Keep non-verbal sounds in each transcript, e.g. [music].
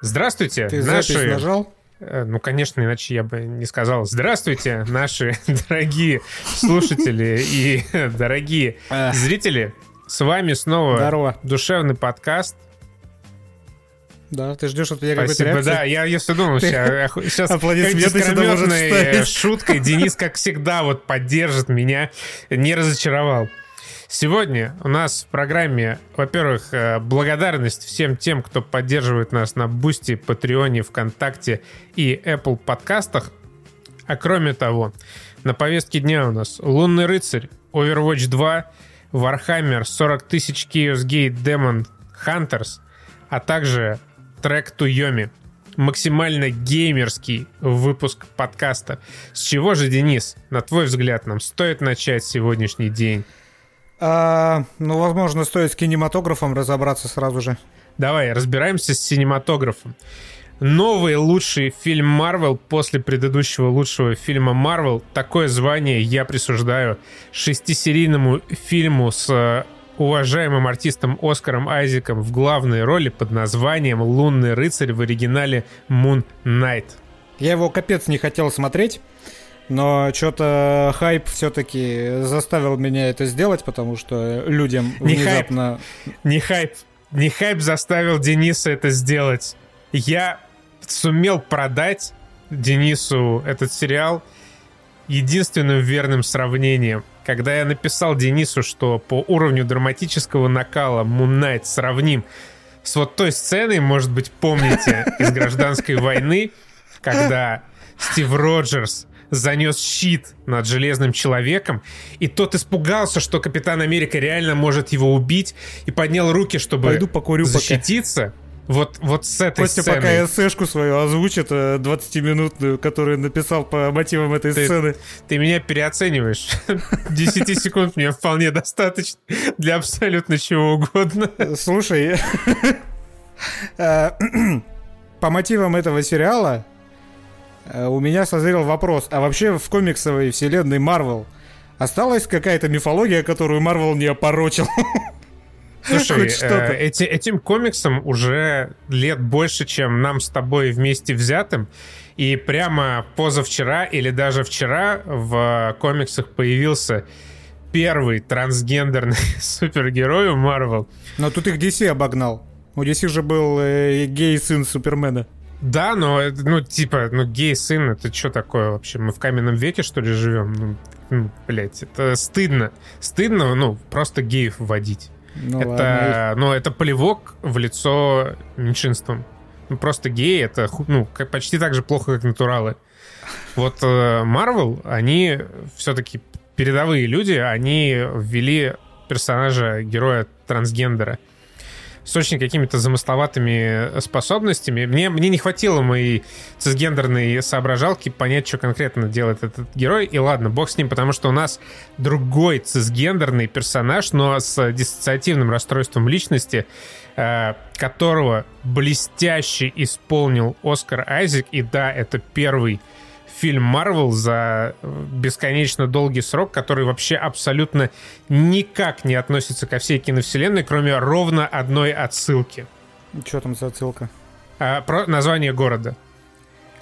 Здравствуйте, Ты наши... запись нажал? Э, Ну, конечно, иначе я бы не сказал. Здравствуйте, наши [laughs] дорогие слушатели и [laughs] дорогие Эх. зрители. С вами снова Здорово. душевный подкаст. Да, ты ждешь от меня какой-то реакции? Да, я если думал, Ты сейчас, сейчас аплодисменты шуткой Денис, как всегда, вот поддержит меня, не разочаровал. Сегодня у нас в программе, во-первых, э, благодарность всем тем, кто поддерживает нас на Бусти, Патреоне, ВКонтакте и Apple подкастах. А кроме того, на повестке дня у нас Лунный рыцарь, Overwatch 2, Warhammer 40 тысяч Chaos Gate Demon Hunters, а также трек Туйоми. Максимально геймерский выпуск подкаста. С чего же, Денис, на твой взгляд, нам стоит начать сегодняшний день? А, ну, возможно, стоит с кинематографом разобраться сразу же. Давай, разбираемся с синематографом. Новый лучший фильм Марвел после предыдущего лучшего фильма Марвел. Такое звание я присуждаю шестисерийному фильму с э, уважаемым артистом Оскаром Айзеком в главной роли под названием «Лунный рыцарь» в оригинале «Moon Knight». Я его капец не хотел смотреть, но что-то хайп все-таки заставил меня это сделать, потому что людям Не внезапно... Не хайп, не хайп заставил Дениса это сделать. Я сумел продать Денису этот сериал единственным верным сравнением. Когда я написал Денису, что по уровню драматического накала Moon Knight сравним с вот той сценой, может быть, помните, из «Гражданской войны», когда Стив Роджерс занес щит над Железным Человеком, и тот испугался, что Капитан Америка реально может его убить, и поднял руки, чтобы Пойду покурю пока. защититься. Вот, вот с этой Костя сценой. пока эсэшку свою озвучит, э, 20-минутную, которую написал по мотивам этой Ты- сцены. Ты меня переоцениваешь. [laughs] 10 секунд мне вполне достаточно для абсолютно чего угодно. Слушай, [laughs] э, [clears throat] по мотивам этого сериала э, у меня созрел вопрос, а вообще в комиксовой вселенной Марвел осталась какая-то мифология, которую Марвел не опорочил? [laughs] Слушай, э, эти- этим комиксам уже лет больше, чем нам с тобой вместе взятым. И прямо позавчера или даже вчера в комиксах появился первый трансгендерный [laughs] супергерой у Марвел. Но тут их DC обогнал. У DC же был э, гей-сын Супермена. Да, но, ну, типа, ну, гей-сын, это что такое вообще? Мы в каменном веке, что ли, живем? Ну, ну, блядь, это стыдно. Стыдно, ну, просто геев вводить. Ну ладно. это, ну, это плевок в лицо меньшинствам. Ну, просто геи это, ну, как- почти так же плохо, как натуралы. Вот Марвел, они все-таки передовые люди, они ввели персонажа, героя трансгендера с очень какими-то замысловатыми способностями. Мне, мне не хватило моей цисгендерной соображалки понять, что конкретно делает этот герой. И ладно, бог с ним, потому что у нас другой цисгендерный персонаж, но с диссоциативным расстройством личности, э, которого блестяще исполнил Оскар Айзек. И да, это первый фильм Марвел за бесконечно долгий срок, который вообще абсолютно никак не относится ко всей киновселенной, кроме ровно одной отсылки. Что там за отсылка? А, про название города.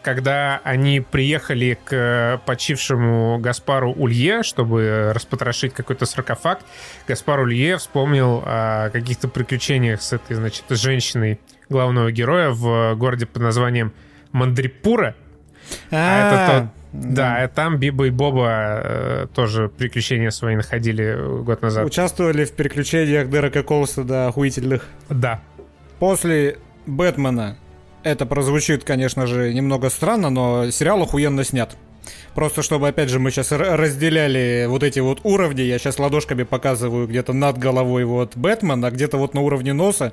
Когда они приехали к э, почившему Гаспару Улье, чтобы распотрошить какой-то саркофаг, Гаспар Улье вспомнил о каких-то приключениях с этой, значит, женщиной главного героя в городе под названием Мандрипура. А это тот... Да, а там Биба и Боба э, тоже приключения свои находили год назад. Участвовали в переключениях Дерека Колса до охуительных. Да. После Бэтмена это прозвучит, конечно же, немного странно, но сериал охуенно снят. Просто чтобы, опять же, мы сейчас разделяли вот эти вот уровни, я сейчас ладошками показываю где-то над головой вот Бэтмен, а где-то вот на уровне носа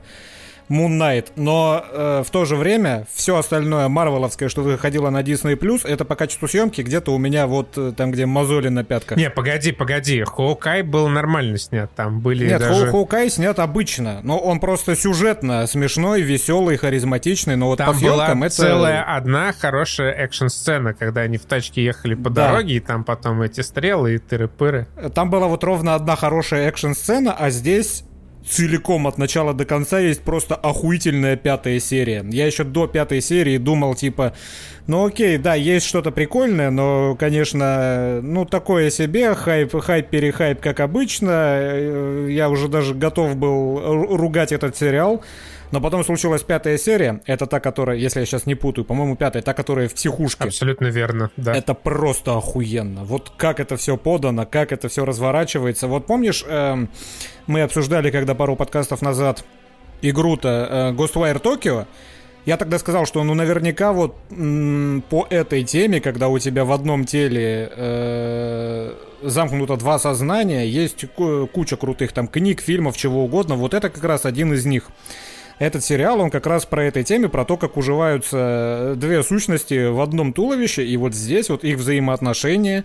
Moon Knight. Но э, в то же время все остальное марвеловское, что выходило на Disney+, это по качеству съемки где-то у меня вот э, там, где мозоли на пятках. Не, погоди, погоди. Хоукай был нормально снят. Там были Нет, даже... Хоу- Хоукай снят обычно, но он просто сюжетно смешной, веселый, харизматичный, но вот Там по съемкам была это... целая одна хорошая экшн-сцена, когда они в тачке ехали по Да. дороге, и там потом эти стрелы и тыры-пыры. Там была вот ровно одна хорошая экшн-сцена, а здесь целиком от начала до конца есть просто охуительная пятая серия. Я еще до пятой серии думал, типа, ну окей, да, есть что-то прикольное, но, конечно, ну такое себе, хайп, хайп, перехайп, как обычно. Э, я уже даже готов был ругать этот сериал. Но потом случилась пятая серия. Это та, которая, если я сейчас не путаю, по-моему, пятая, та, которая в психушке. Абсолютно верно, да. Это просто охуенно. Вот как это все подано, как это все разворачивается. Вот помнишь, э, мы обсуждали, когда пару подкастов назад игру-то э, Ghostwire Tokyo, я тогда сказал, что ну наверняка вот м- по этой теме, когда у тебя в одном теле э- замкнуто два сознания, есть куча крутых там книг, фильмов, чего угодно, вот это как раз один из них. Этот сериал, он как раз про этой теме, про то, как уживаются две сущности в одном туловище, и вот здесь вот их взаимоотношения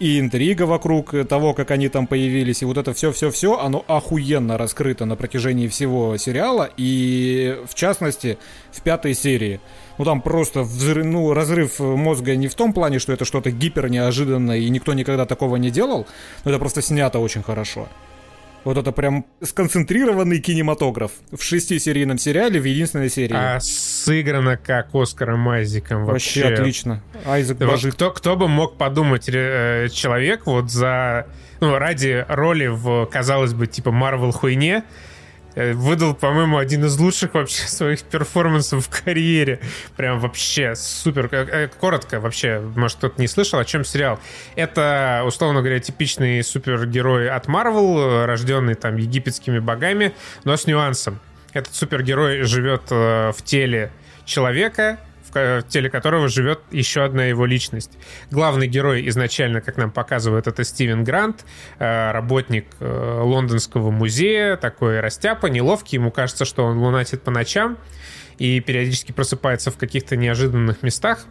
и интрига вокруг того, как они там появились, и вот это все-все-все, оно охуенно раскрыто на протяжении всего сериала, и в частности в пятой серии. Ну там просто взрыв, ну, разрыв мозга не в том плане, что это что-то гипер неожиданное, и никто никогда такого не делал, но это просто снято очень хорошо. Вот это прям сконцентрированный кинематограф в шестисерийном сериале в единственной серии. А сыграно как Оскаром Айзеком вообще. Вообще отлично. Айзек вот кто, кто бы мог подумать, э, человек вот за... Ну, ради роли в, казалось бы, типа Марвел хуйне, выдал, по-моему, один из лучших вообще [laughs] своих перформансов в карьере. Прям вообще супер. Э, э, коротко вообще, может, кто-то не слышал, о чем сериал. Это, условно говоря, типичный супергерой от Марвел, рожденный там египетскими богами, но с нюансом. Этот супергерой живет в теле человека, в теле которого живет еще одна его личность. Главный герой изначально, как нам показывают, это Стивен Грант, э, работник э, лондонского музея, такой растяпа, неловкий, ему кажется, что он лунатит по ночам и периодически просыпается в каких-то неожиданных местах.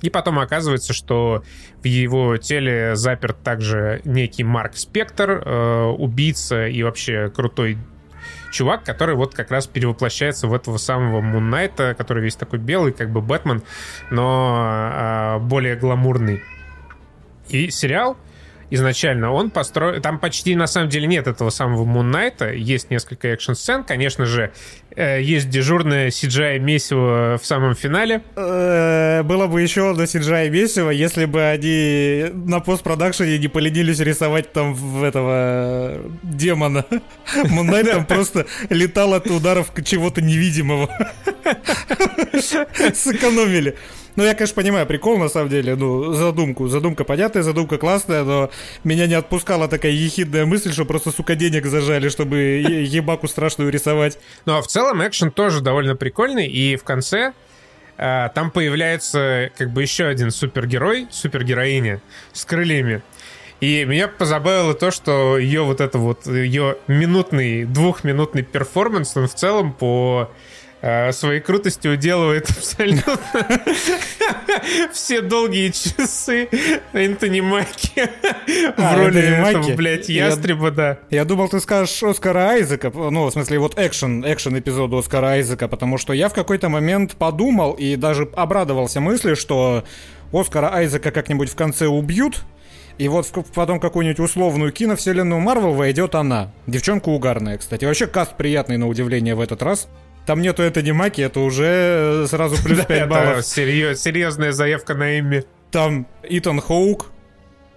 И потом оказывается, что в его теле заперт также некий Марк Спектр, э, убийца и вообще крутой чувак, который вот как раз перевоплощается в этого самого Муннайта, который весь такой белый, как бы Бэтмен, но э, более гламурный. И сериал изначально он построен... Там почти на самом деле нет этого самого Муннайта. Есть несколько экшн-сцен. Конечно же, э, есть дежурное CGI месиво в самом финале. Э, было бы еще одно CGI месиво, если бы они на постпродакшене не поленились рисовать там в этого демона. [laughs] Муннайт там просто летал от ударов чего-то невидимого. [laughs] Сэкономили. Ну, я, конечно, понимаю прикол, на самом деле, ну, задумку. Задумка понятная, задумка классная, но меня не отпускала такая ехидная мысль, что просто, сука, денег зажали, чтобы ебаку страшную рисовать. Ну, а в целом экшен тоже довольно прикольный, и в конце э, там появляется как бы еще один супергерой, супергероиня с крыльями. И меня позабавило то, что ее вот это вот, ее минутный, двухминутный перформанс, он в целом по своей крутостью уделывает абсолютно [laughs] все долгие часы Энтони Маки в а, роли этого, блядь, ястреба, да. Я думал, ты скажешь Оскара Айзека, ну, в смысле, вот экшен, экшен эпизода Оскара Айзека, потому что я в какой-то момент подумал и даже обрадовался мысли, что Оскара Айзека как-нибудь в конце убьют, и вот потом какую-нибудь условную киновселенную Марвел войдет она. Девчонка угарная, кстати. Вообще каст приятный на удивление в этот раз. Там нету это не маки, это уже сразу [laughs] плюс 5 баллов. Серьезная заявка на Эмми. Там Итан Хоук,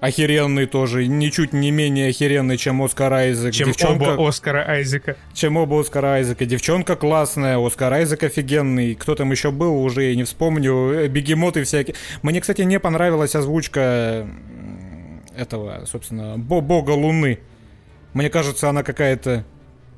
охеренный тоже, ничуть не менее охеренный, чем Оскар Айзек. Чем Девчонка... оба Оскара Айзека. Чем оба Оскара Айзека. Девчонка классная, Оскар Айзек офигенный. Кто там еще был, уже я не вспомню. Бегемоты всякие. Мне, кстати, не понравилась озвучка этого, собственно, бога Луны. Мне кажется, она какая-то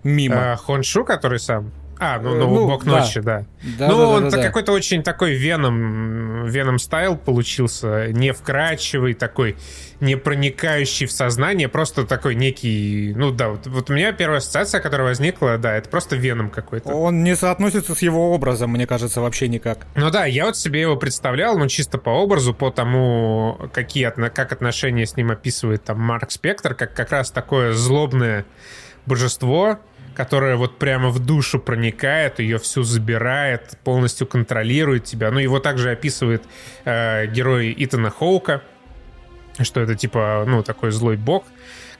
мимо. А, Хоншу, который сам? А, ну, ну, ну бог да. ночи, да. да ну, да, он да, да, какой-то очень такой веном, веном стайл получился, не вкрадчивый такой, не проникающий в сознание, просто такой некий, ну да, вот, вот у меня первая ассоциация, которая возникла, да, это просто веном какой-то. Он не соотносится с его образом, мне кажется, вообще никак. Ну да, я вот себе его представлял, ну чисто по образу, по тому, какие, как отношения с ним описывает там Марк Спектр, как как раз такое злобное божество, которая вот прямо в душу проникает, ее всю забирает, полностью контролирует тебя. Ну, его также описывает э, герой Итана Хоука, что это типа, ну, такой злой бог,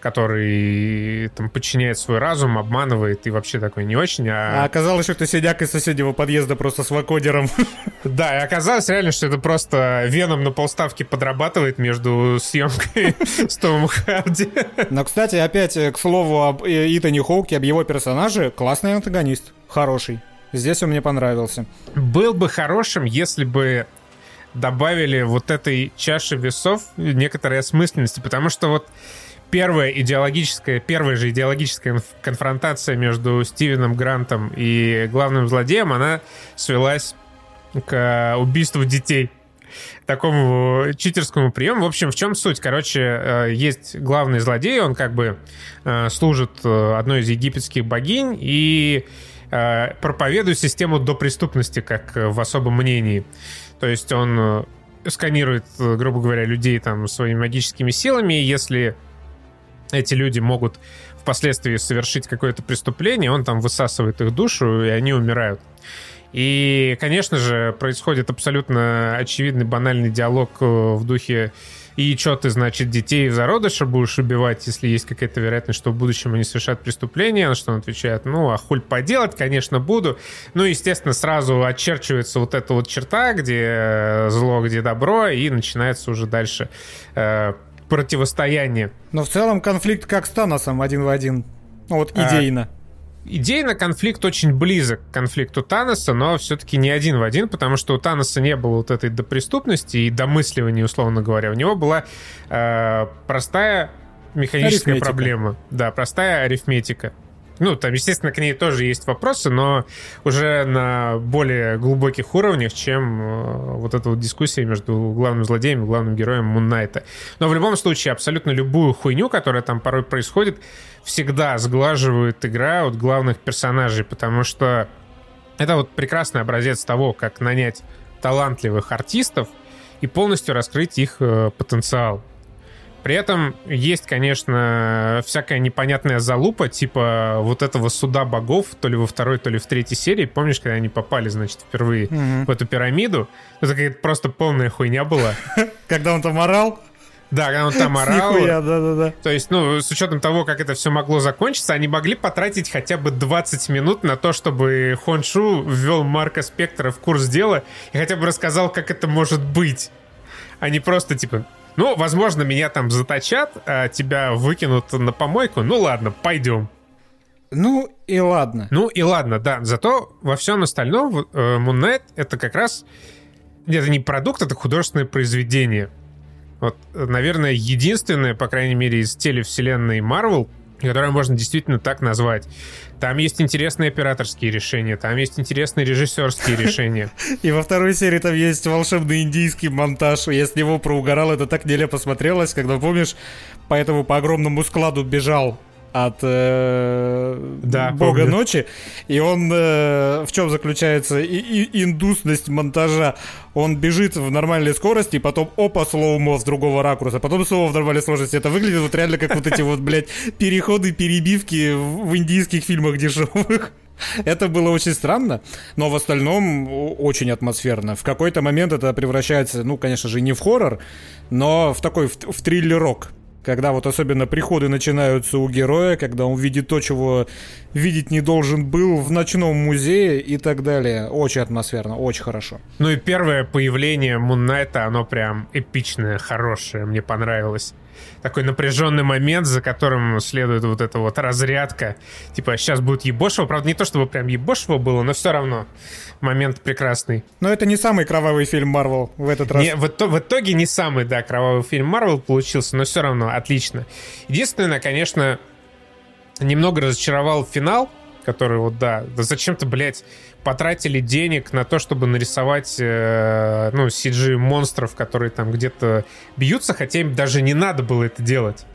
который там подчиняет свой разум, обманывает и вообще такой не очень. А, а оказалось, что это сидяк из соседнего подъезда просто с вакодером. [laughs] Да, и оказалось реально, что это просто Веном на полставки подрабатывает между съемкой [laughs] с Томом Харди. Но, кстати, опять к слову об Итане Хоуке, об его персонаже, классный антагонист, хороший. Здесь он мне понравился. Был бы хорошим, если бы добавили вот этой чаши весов некоторой осмысленности, потому что вот первая идеологическая, первая же идеологическая конфронтация между Стивеном Грантом и главным злодеем, она свелась к убийству детей такому читерскому приему. В общем, в чем суть? Короче, э, есть главный злодей, он как бы э, служит э, одной из египетских богинь и проповедует систему до преступности, как в особом мнении. То есть он сканирует, грубо говоря, людей там своими магическими силами, и если эти люди могут впоследствии совершить какое-то преступление, он там высасывает их душу, и они умирают. И, конечно же, происходит абсолютно очевидный банальный диалог э, в духе и что ты, значит, детей в зародыша будешь убивать, если есть какая-то вероятность, что в будущем они совершат преступление? На что он отвечает, ну, а хуль поделать, конечно, буду. Ну, естественно, сразу очерчивается вот эта вот черта, где э, зло, где добро, и начинается уже дальше э, противостояние. Но в целом конфликт как с Таносом один в один. Ну вот а, идейно. А, идейно конфликт очень близок к конфликту Таноса, но все-таки не один в один, потому что у Таноса не было вот этой допреступности и домысливания, условно говоря. У него была э, простая механическая арифметика. проблема. Да, простая арифметика. Ну, там, естественно, к ней тоже есть вопросы, но уже на более глубоких уровнях, чем э, вот эта вот дискуссия между главным злодеем и главным героем Муннайта. Но в любом случае, абсолютно любую хуйню, которая там порой происходит, всегда сглаживает игра от главных персонажей, потому что это вот прекрасный образец того, как нанять талантливых артистов и полностью раскрыть их э, потенциал. При этом есть, конечно, всякая непонятная залупа, типа вот этого суда богов, то ли во второй, то ли в третьей серии. Помнишь, когда они попали, значит, впервые mm-hmm. в эту пирамиду? Это какая-то просто полная хуйня была. [laughs] Когда он там орал? Да, когда он там [laughs] орал. Нихуя, да, да, да. То есть, ну, с учетом того, как это все могло закончиться, они могли потратить хотя бы 20 минут на то, чтобы Хоншу ввел Марка Спектора в курс дела и хотя бы рассказал, как это может быть. Не просто, типа, ну, возможно, меня там заточат, а тебя выкинут на помойку. Ну ладно, пойдем. Ну и ладно. Ну и ладно, да. Зато во всем остальном э, Moon Knight это как раз... Это не продукт, это художественное произведение. Вот, наверное, единственное, по крайней мере, из телевселенной Marvel, которое можно действительно так назвать. Там есть интересные операторские решения, там есть интересные режиссерские [laughs] решения. И во второй серии там есть волшебный индийский монтаж. Я с него проугорал, это так нелепо смотрелось, когда, помнишь, по этому по огромному складу бежал от э, да, Бога помню. ночи. И он э, в чем заключается и, и индусность монтажа? Он бежит в нормальной скорости, потом опа, слоумо с другого ракурса, потом снова в нормальной сложности. Это выглядит вот реально как вот эти вот, блядь, переходы, перебивки в индийских фильмах дешевых. [laughs] Это было очень странно, но в остальном очень атмосферно. В какой-то момент это превращается, ну, конечно же, не в хоррор, но в такой, в, в триллерок когда вот особенно приходы начинаются у героя, когда он видит то, чего видеть не должен был в ночном музее и так далее. Очень атмосферно, очень хорошо. Ну и первое появление Муннайта, оно прям эпичное, хорошее, мне понравилось такой напряженный момент, за которым следует вот эта вот разрядка. Типа, сейчас будет ебошево. Правда, не то чтобы прям ебошево было, но все равно момент прекрасный. Но это не самый кровавый фильм Марвел в этот раз. Не, в, в итоге не самый, да, кровавый фильм Марвел получился, но все равно отлично. Единственное, конечно, немного разочаровал финал, который вот, да, да зачем-то, блядь, потратили денег на то, чтобы нарисовать, э, ну, CG монстров, которые там где-то бьются, хотя им даже не надо было это делать.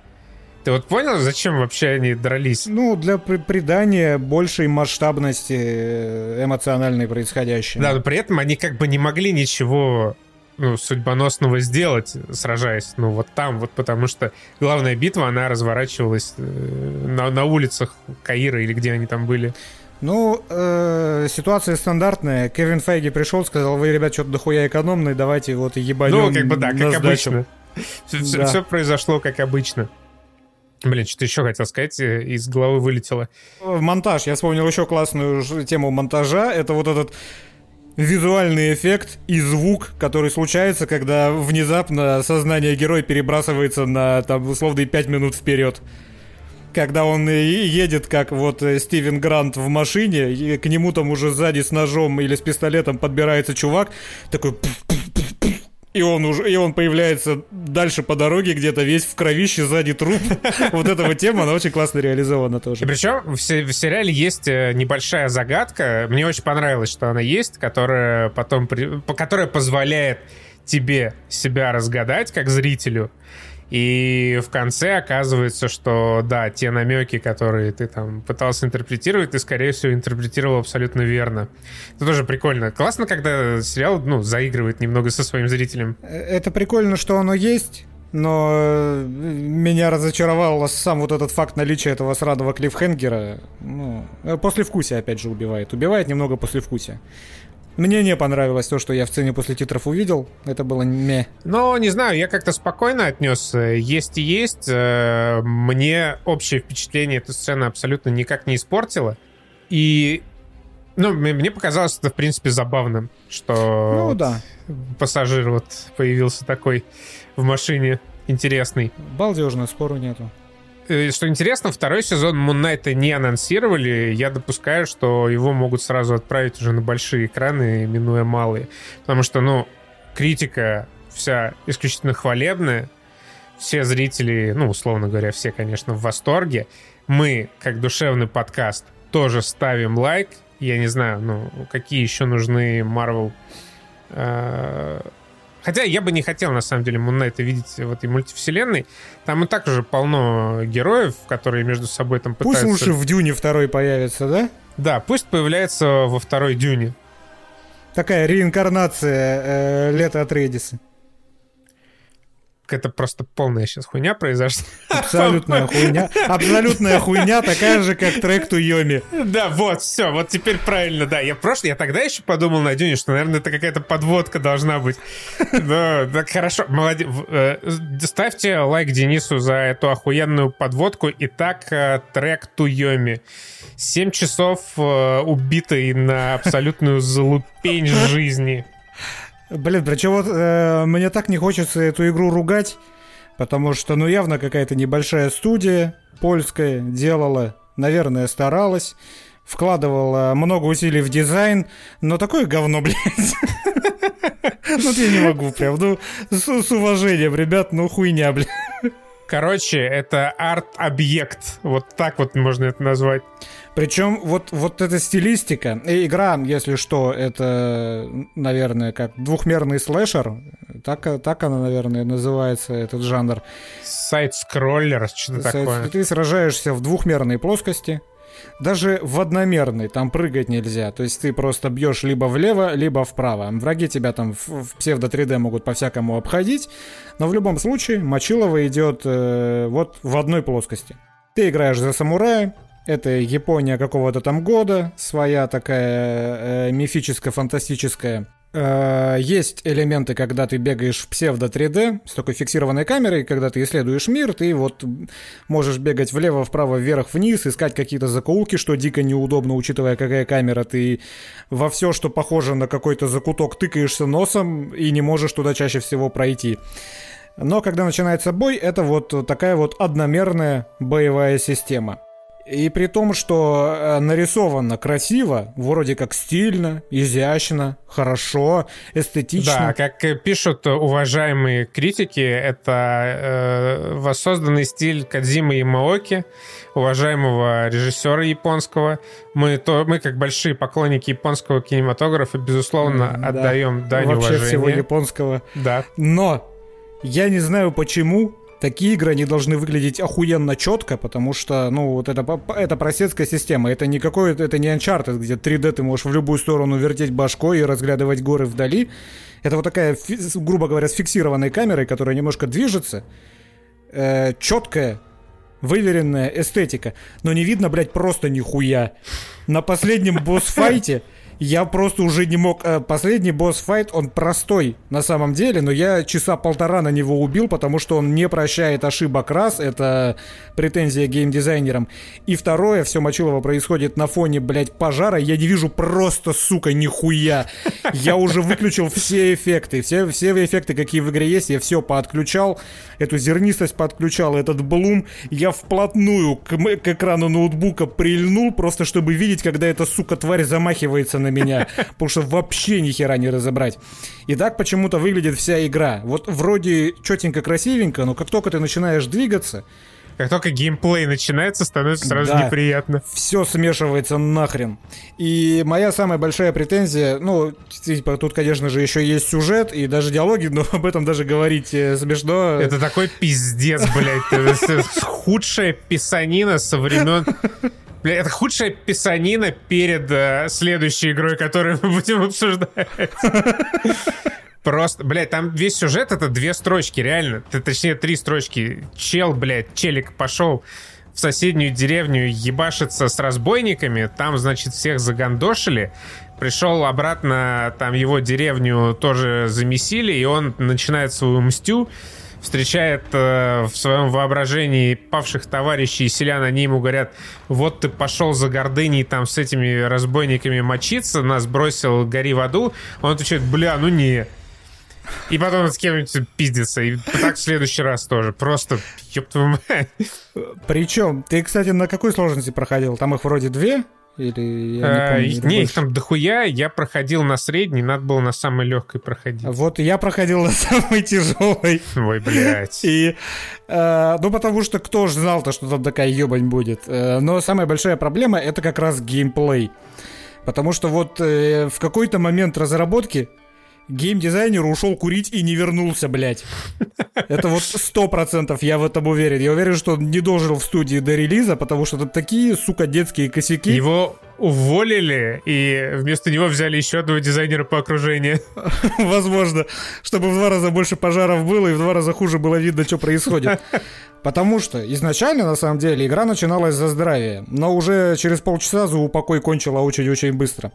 Ты вот понял, зачем вообще они дрались? Ну, для при придания большей масштабности э, эмоциональной происходящей. Да, но при этом они как бы не могли ничего ну, судьбоносного сделать, сражаясь, ну, вот там, вот потому что главная битва, она разворачивалась э, на, на улицах Каира или где они там были. Ну, э, ситуация стандартная. Кевин Фейги пришел, сказал, вы, ребят, что-то дохуя экономные, давайте вот ебанем Ну, как бы да, как обычно. Все, да. все произошло как обычно. Блин, что-то еще хотел сказать, э, из головы вылетело. Монтаж. Я вспомнил еще классную тему монтажа. Это вот этот визуальный эффект и звук, который случается, когда внезапно сознание героя перебрасывается на, там, условно, 5 минут вперед. Когда он едет, как вот э, Стивен Грант в машине, и к нему там уже сзади с ножом или с пистолетом подбирается чувак, такой и он уже, и он появляется дальше по дороге, где-то весь в кровище, сзади труп. [laughs] Вот этого тема, она очень классно реализована тоже. И причем в, в сериале есть э, небольшая загадка. Мне очень понравилось, что она есть, которая потом, которая позволяет тебе себя разгадать как зрителю. И в конце оказывается, что да, те намеки, которые ты там пытался интерпретировать, ты, скорее всего, интерпретировал абсолютно верно. Это тоже прикольно. Классно, когда сериал, ну, заигрывает немного со своим зрителем. Это прикольно, что оно есть, но э, меня разочаровал сам вот этот факт наличия этого срадого клиффхенгера. Ну, э, послевкусие, опять же, убивает. Убивает немного послевкусия. Мне не понравилось то, что я в сцене после титров увидел. Это было не. Но, не знаю, я как-то спокойно отнес. Есть и есть. Э, мне общее впечатление эта сцена абсолютно никак не испортила. И ну, мне показалось это, в принципе, забавным, что ну, да. пассажир вот появился такой в машине интересный. Балдежно, спору нету. Что интересно, второй сезон Муннайта не анонсировали. Я допускаю, что его могут сразу отправить уже на большие экраны, минуя малые. Потому что, ну, критика вся исключительно хвалебная. Все зрители, ну, условно говоря, все, конечно, в восторге. Мы, как душевный подкаст, тоже ставим лайк. Я не знаю, ну, какие еще нужны Marvel э, Хотя я бы не хотел, на самом деле, Муннайта видеть в этой мультивселенной. Там и так уже полно героев, которые между собой там пытаются... Пусть лучше в Дюне второй появится, да? Да, пусть появляется во второй Дюне. Такая реинкарнация э, Лета Атрейдиса это просто полная сейчас хуйня произошла. [laughs] Абсолютная хуйня. Абсолютная хуйня, такая же, как трек Туйоми. Да, вот, все, вот теперь правильно, да. Я просто, я тогда еще подумал на Дюне, что, наверное, это какая-то подводка должна быть. [laughs] Да, так хорошо, молодец. Э, ставьте лайк Денису за эту охуенную подводку. Итак, э, трек Туйоми. Семь часов э, убитый на абсолютную залупень [laughs] жизни. Блин, причем вот э, мне так не хочется эту игру ругать, потому что, ну, явно какая-то небольшая студия польская делала, наверное, старалась, вкладывала много усилий в дизайн, но такое говно, [laughs] блядь. Ну, я не могу прям, ну, с уважением, ребят, ну, хуйня, блядь. Короче, это арт-объект. Вот так вот можно это назвать. Причем вот, вот эта стилистика, и игра, если что, это, наверное, как двухмерный слэшер, так, так она, наверное, называется, этот жанр. Сайт-скроллер, что-то такое. Ты сражаешься в двухмерной плоскости, даже в одномерной там прыгать нельзя. То есть ты просто бьешь либо влево, либо вправо. Враги тебя там в, в псевдо 3D могут по-всякому обходить. Но в любом случае Мочилова идет э, вот в одной плоскости. Ты играешь за самурая, это Япония какого-то там года, своя такая э, мифическая, фантастическая. Э, есть элементы, когда ты бегаешь в псевдо 3D с такой фиксированной камерой, когда ты исследуешь мир, ты вот можешь бегать влево, вправо, вверх, вниз, искать какие-то закоулки, что дико неудобно, учитывая, какая камера. Ты во все, что похоже на какой-то закуток, тыкаешься носом и не можешь туда чаще всего пройти. Но когда начинается бой, это вот такая вот одномерная боевая система. И при том, что э, нарисовано красиво, вроде как стильно, изящно, хорошо, эстетично. Да, как пишут уважаемые критики, это э, воссозданный стиль Кадзимы и Маоки, уважаемого режиссера японского. Мы, то, мы как большие поклонники японского кинематографа, безусловно, да. отдаем дань Вообще уважения. всего японского. Да. Но я не знаю почему, такие игры, они должны выглядеть охуенно четко, потому что, ну, вот это, это просецкая система. Это не какой это не Uncharted, где 3D ты можешь в любую сторону вертеть башкой и разглядывать горы вдали. Это вот такая, грубо говоря, с фиксированной камерой, которая немножко движется, э, четкая, выверенная эстетика. Но не видно, блядь, просто нихуя. На последнем [laughs] босс-файте Я просто уже не мог... Э, последний босс-файт, он простой на самом деле, но я часа полтора на него убил, потому что он не прощает ошибок. Раз, это претензия геймдизайнерам. И второе, все Мочилово происходит на фоне, блядь, пожара, я не вижу просто, сука, нихуя. Я уже выключил все эффекты, все, все эффекты, какие в игре есть, я все поотключал, эту зернистость подключал, этот блум, я вплотную к, к экрану ноутбука прильнул, просто чтобы видеть, когда эта, сука, тварь замахивается на на меня, потому что вообще ни хера не разобрать. И так почему-то выглядит вся игра. Вот вроде четенько, красивенько, но как только ты начинаешь двигаться, как только геймплей начинается, становится сразу да, неприятно. Все смешивается нахрен. И моя самая большая претензия, ну, типа, тут, конечно же, еще есть сюжет и даже диалоги, но об этом даже говорить э, смешно. Это такой пиздец, блядь. Худшая писанина со времен Бля, это худшая писанина перед э, следующей игрой, которую мы будем обсуждать. Просто, блядь, там весь сюжет это две строчки, реально. Точнее, три строчки. Чел, блядь, челик пошел в соседнюю деревню ебашиться с разбойниками. Там, значит, всех загандошили. Пришел обратно, там его деревню тоже замесили, и он начинает свою мстю встречает э, в своем воображении павших товарищей и селян, они ему говорят, вот ты пошел за гордыней там с этими разбойниками мочиться, нас бросил, гори в аду. Он отвечает, бля, ну не. И потом с кем-нибудь пиздится. И так в следующий раз тоже. Просто, ёб твою мать. Причем, ты, кстати, на какой сложности проходил? Там их вроде две? Или я не, помню, не их там дохуя, я проходил на средней, надо было на самой легкой проходить. Вот я проходил на [laughs] самой тяжелой. Ой, блядь. И, э, ну, потому что кто же знал-то, что там такая ебань будет. Э, но самая большая проблема это как раз геймплей. Потому что вот э, в какой-то момент разработки геймдизайнер ушел курить и не вернулся, блядь. Это вот сто процентов, я в этом уверен. Я уверен, что он не дожил в студии до релиза, потому что это такие, сука, детские косяки. Его уволили, и вместо него взяли еще одного дизайнера по окружению. [laughs] Возможно, чтобы в два раза больше пожаров было, и в два раза хуже было видно, что происходит. [laughs] Потому что изначально, на самом деле, игра начиналась за здравие, но уже через полчаса за упокой кончила очень-очень быстро.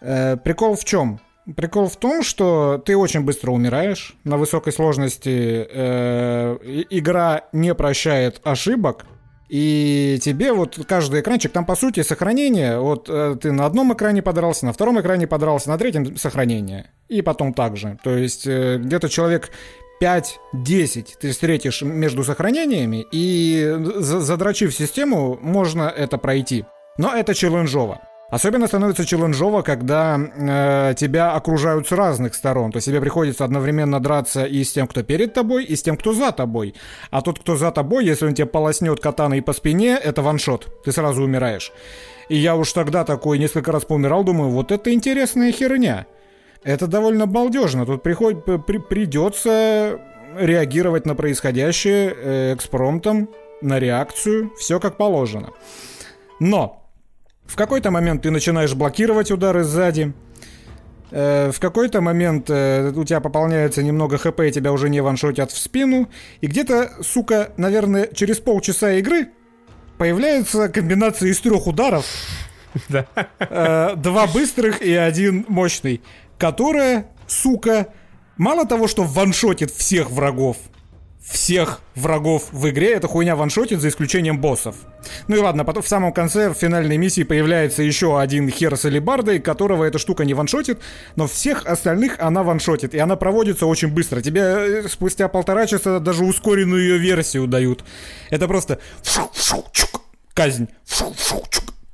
Э, прикол в чем? Прикол в том, что ты очень быстро умираешь. На высокой сложности э, игра не прощает ошибок. И тебе вот каждый экранчик, там по сути сохранение, вот э, ты на одном экране подрался, на втором экране подрался, на третьем сохранение. И потом так же. То есть э, где-то человек 5-10 ты встретишь между сохранениями, и задрочив систему, можно это пройти. Но это челленджово. Особенно становится челленджово, когда э, тебя окружают с разных сторон. То есть тебе приходится одновременно драться и с тем, кто перед тобой, и с тем, кто за тобой. А тот, кто за тобой, если он тебе полоснет катаной по спине, это ваншот. Ты сразу умираешь. И я уж тогда такой несколько раз поумирал, думаю, вот это интересная херня. Это довольно балдежно. Тут приход... при... придется реагировать на происходящее э, экспромтом, на реакцию, все как положено. Но в какой-то момент ты начинаешь блокировать удары сзади. Э, в какой-то момент э, у тебя пополняется немного хп, и тебя уже не ваншотят в спину. И где-то, сука, наверное, через полчаса игры появляется комбинация из трех ударов. [laughs] Э, два быстрых и один мощный. Которая, сука, мало того, что ваншотит всех врагов, всех врагов в игре эта хуйня ваншотит, за исключением боссов. Ну и ладно, потом в самом конце в финальной миссии появляется еще один хер с алибардой, которого эта штука не ваншотит, но всех остальных она ваншотит, и она проводится очень быстро. Тебе э, спустя полтора часа даже ускоренную ее версию дают. Это просто казнь,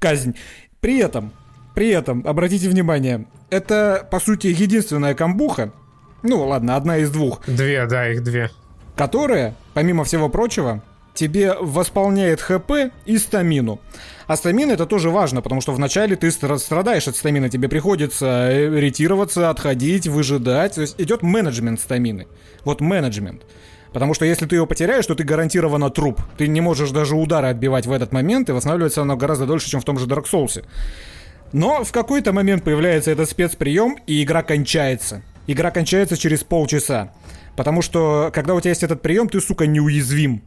казнь. При этом, при этом, обратите внимание, это, по сути, единственная камбуха, ну ладно, одна из двух. Две, да, их две которая, помимо всего прочего, тебе восполняет ХП и стамину. А стамина это тоже важно, потому что вначале ты страдаешь от стамины, тебе приходится э, ретироваться, отходить, выжидать. То есть идет менеджмент стамины. Вот менеджмент. Потому что если ты ее потеряешь, то ты гарантированно труп. Ты не можешь даже удары отбивать в этот момент, и восстанавливается оно гораздо дольше, чем в том же Dark Souls. Но в какой-то момент появляется этот спецприем, и игра кончается. Игра кончается через полчаса. Потому что, когда у тебя есть этот прием, ты, сука, неуязвим.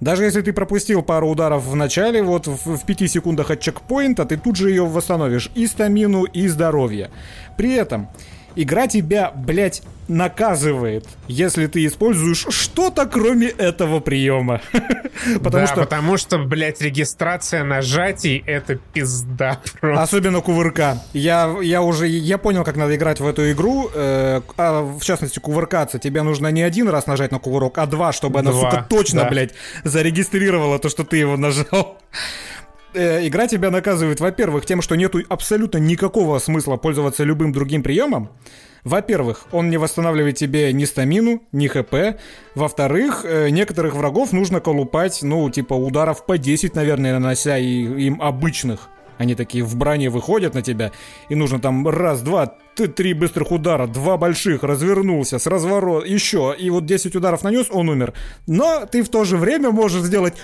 Даже если ты пропустил пару ударов в начале, вот в, в 5 секундах от чекпоинта, ты тут же ее восстановишь и стамину, и здоровье. При этом игра тебя, блядь, наказывает, если ты используешь что-то кроме этого приема. [laughs] потому да, что... потому что, блядь, регистрация нажатий — это пизда просто. Особенно кувырка. Я, я уже, я понял, как надо играть в эту игру, э, а, в частности, кувыркаться. Тебе нужно не один раз нажать на кувырок, а два, чтобы она, два, сука, точно, да. блядь, зарегистрировала то, что ты его нажал э, игра тебя наказывает, во-первых, тем, что нету абсолютно никакого смысла пользоваться любым другим приемом. Во-первых, он не восстанавливает тебе ни стамину, ни хп. Во-вторых, э, некоторых врагов нужно колупать, ну, типа ударов по 10, наверное, нанося и, им обычных. Они такие в броне выходят на тебя, и нужно там раз, два, три быстрых удара, два больших, развернулся, с разворот, еще, и вот 10 ударов нанес, он умер. Но ты в то же время можешь сделать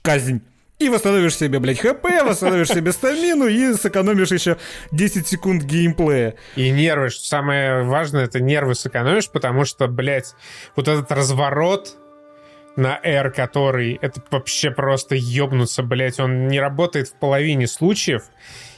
казнь. И восстановишь себе, блядь, хп, восстановишь себе стамину и сэкономишь еще 10 секунд геймплея. И нервы, самое важное, это нервы сэкономишь, потому что, блядь, вот этот разворот на R, который, это вообще просто ёбнуться, блядь, он не работает в половине случаев.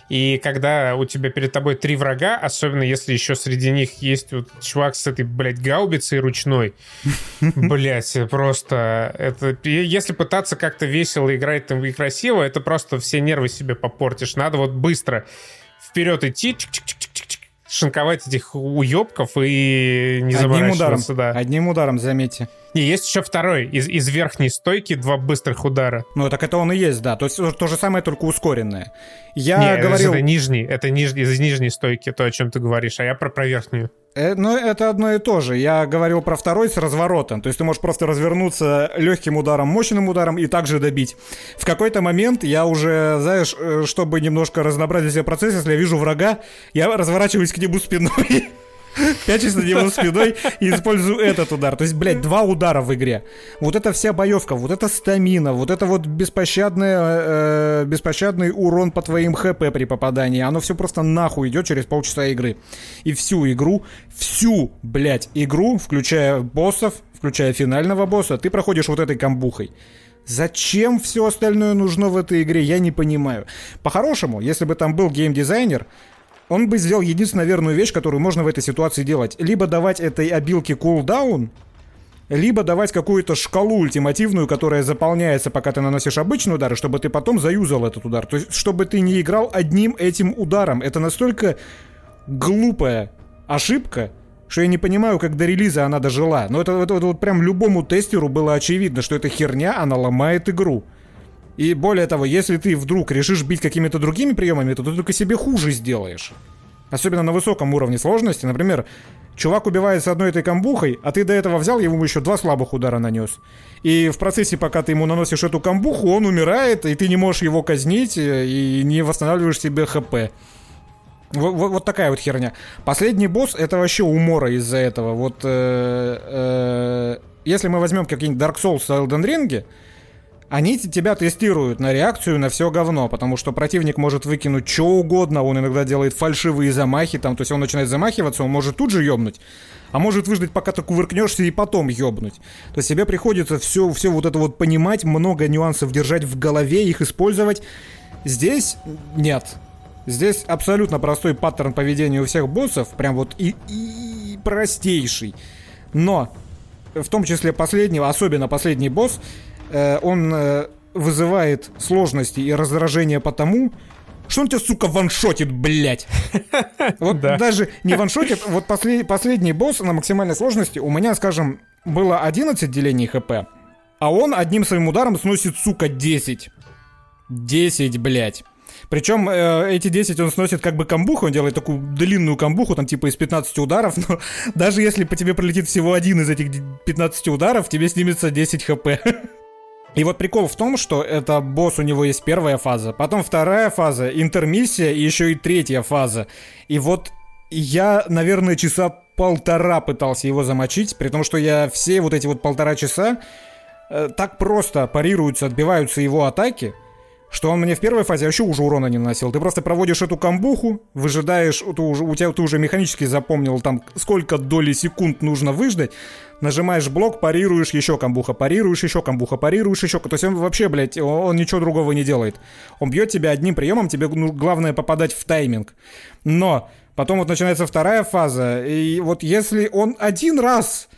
И когда у тебя перед тобой три врага, особенно если еще среди них есть вот чувак с этой, блядь, гаубицей ручной, [laughs] блядь, просто это... Если пытаться как-то весело играть там и красиво, это просто все нервы себе попортишь. Надо вот быстро вперед идти, чик -чик -чик шинковать этих уебков и не Одним ударом, да. Одним ударом, заметьте. Не, есть еще второй. Из, из верхней стойки два быстрых удара. Ну, так это он и есть, да. То есть то же самое, только ускоренное. Я Не, говорил... это нижний. Это нижний, из нижней стойки, то, о чем ты говоришь. А я про, про верхнюю. Э, ну, это одно и то же. Я говорил про второй с разворотом. То есть ты можешь просто развернуться легким ударом, мощным ударом и также добить. В какой-то момент я уже, знаешь, э, чтобы немножко разнообразить себе процесс, если я вижу врага, я разворачиваюсь к нему спиной [laughs] Пячусь на него спиной и использую этот удар. То есть, блядь, два удара в игре. Вот это вся боевка, вот это стамина, вот это вот беспощадное, э, беспощадный урон по твоим хп при попадании. Оно все просто нахуй идет через полчаса игры. И всю игру, всю, блядь, игру, включая боссов, включая финального босса, ты проходишь вот этой камбухой. Зачем все остальное нужно в этой игре, я не понимаю. По-хорошему, если бы там был геймдизайнер, он бы сделал единственную верную вещь, которую можно в этой ситуации делать. Либо давать этой обилке кулдаун, либо давать какую-то шкалу ультимативную, которая заполняется, пока ты наносишь обычный удар, чтобы ты потом заюзал этот удар. То есть, чтобы ты не играл одним этим ударом. Это настолько глупая ошибка, что я не понимаю, как до релиза она дожила. Но это, это, это вот прям любому тестеру было очевидно, что эта херня, она ломает игру. И более того, если ты вдруг решишь бить какими-то другими приемами, то ты только себе хуже сделаешь. Особенно на высоком уровне сложности. Например, чувак убивается одной этой камбухой, а ты до этого взял, ему еще два слабых удара нанес. И в процессе, пока ты ему наносишь эту камбуху, он умирает, и ты не можешь его казнить, э, и не восстанавливаешь себе хп. Вот, вот, такая вот херня. Последний босс это вообще умора из-за этого. Вот э, э, если мы возьмем какие-нибудь Dark Souls с Elden Ring, они тебя тестируют на реакцию на все говно, потому что противник может выкинуть что угодно, он иногда делает фальшивые замахи, там, то есть он начинает замахиваться, он может тут же ёбнуть, а может выждать, пока ты кувыркнешься и потом ёбнуть. То есть тебе приходится все, все вот это вот понимать, много нюансов держать в голове, их использовать. Здесь нет. Здесь абсолютно простой паттерн поведения у всех боссов, прям вот и, и простейший. Но в том числе последнего, особенно последний босс, он э, вызывает сложности и раздражение потому, что он тебя, сука, ваншотит, блядь. [laughs] Вот да. даже не ваншотит, вот послед, последний босс на максимальной сложности у меня, скажем, было 11 делений хп, а он одним своим ударом сносит, сука, 10. 10, блядь. Причем э, эти 10 он сносит как бы камбуху, он делает такую длинную камбуху, там типа из 15 ударов, но [laughs] даже если по тебе пролетит всего один из этих 15 ударов, тебе снимется 10 хп. [laughs] И вот прикол в том, что это босс, у него есть первая фаза, потом вторая фаза, интермиссия и еще и третья фаза. И вот я, наверное, часа полтора пытался его замочить, при том, что я все вот эти вот полтора часа э, так просто парируются, отбиваются его атаки, что он мне в первой фазе вообще уже урона не наносил. Ты просто проводишь эту камбуху, выжидаешь, ты уже, у тебя ты уже механически запомнил там сколько доли секунд нужно выждать, нажимаешь блок, парируешь, еще камбуха, парируешь, еще камбуха, парируешь, еще. То есть он вообще, блядь, он ничего другого не делает. Он бьет тебя одним приемом, тебе ну, главное попадать в тайминг. Но потом вот начинается вторая фаза, и вот если он один раз,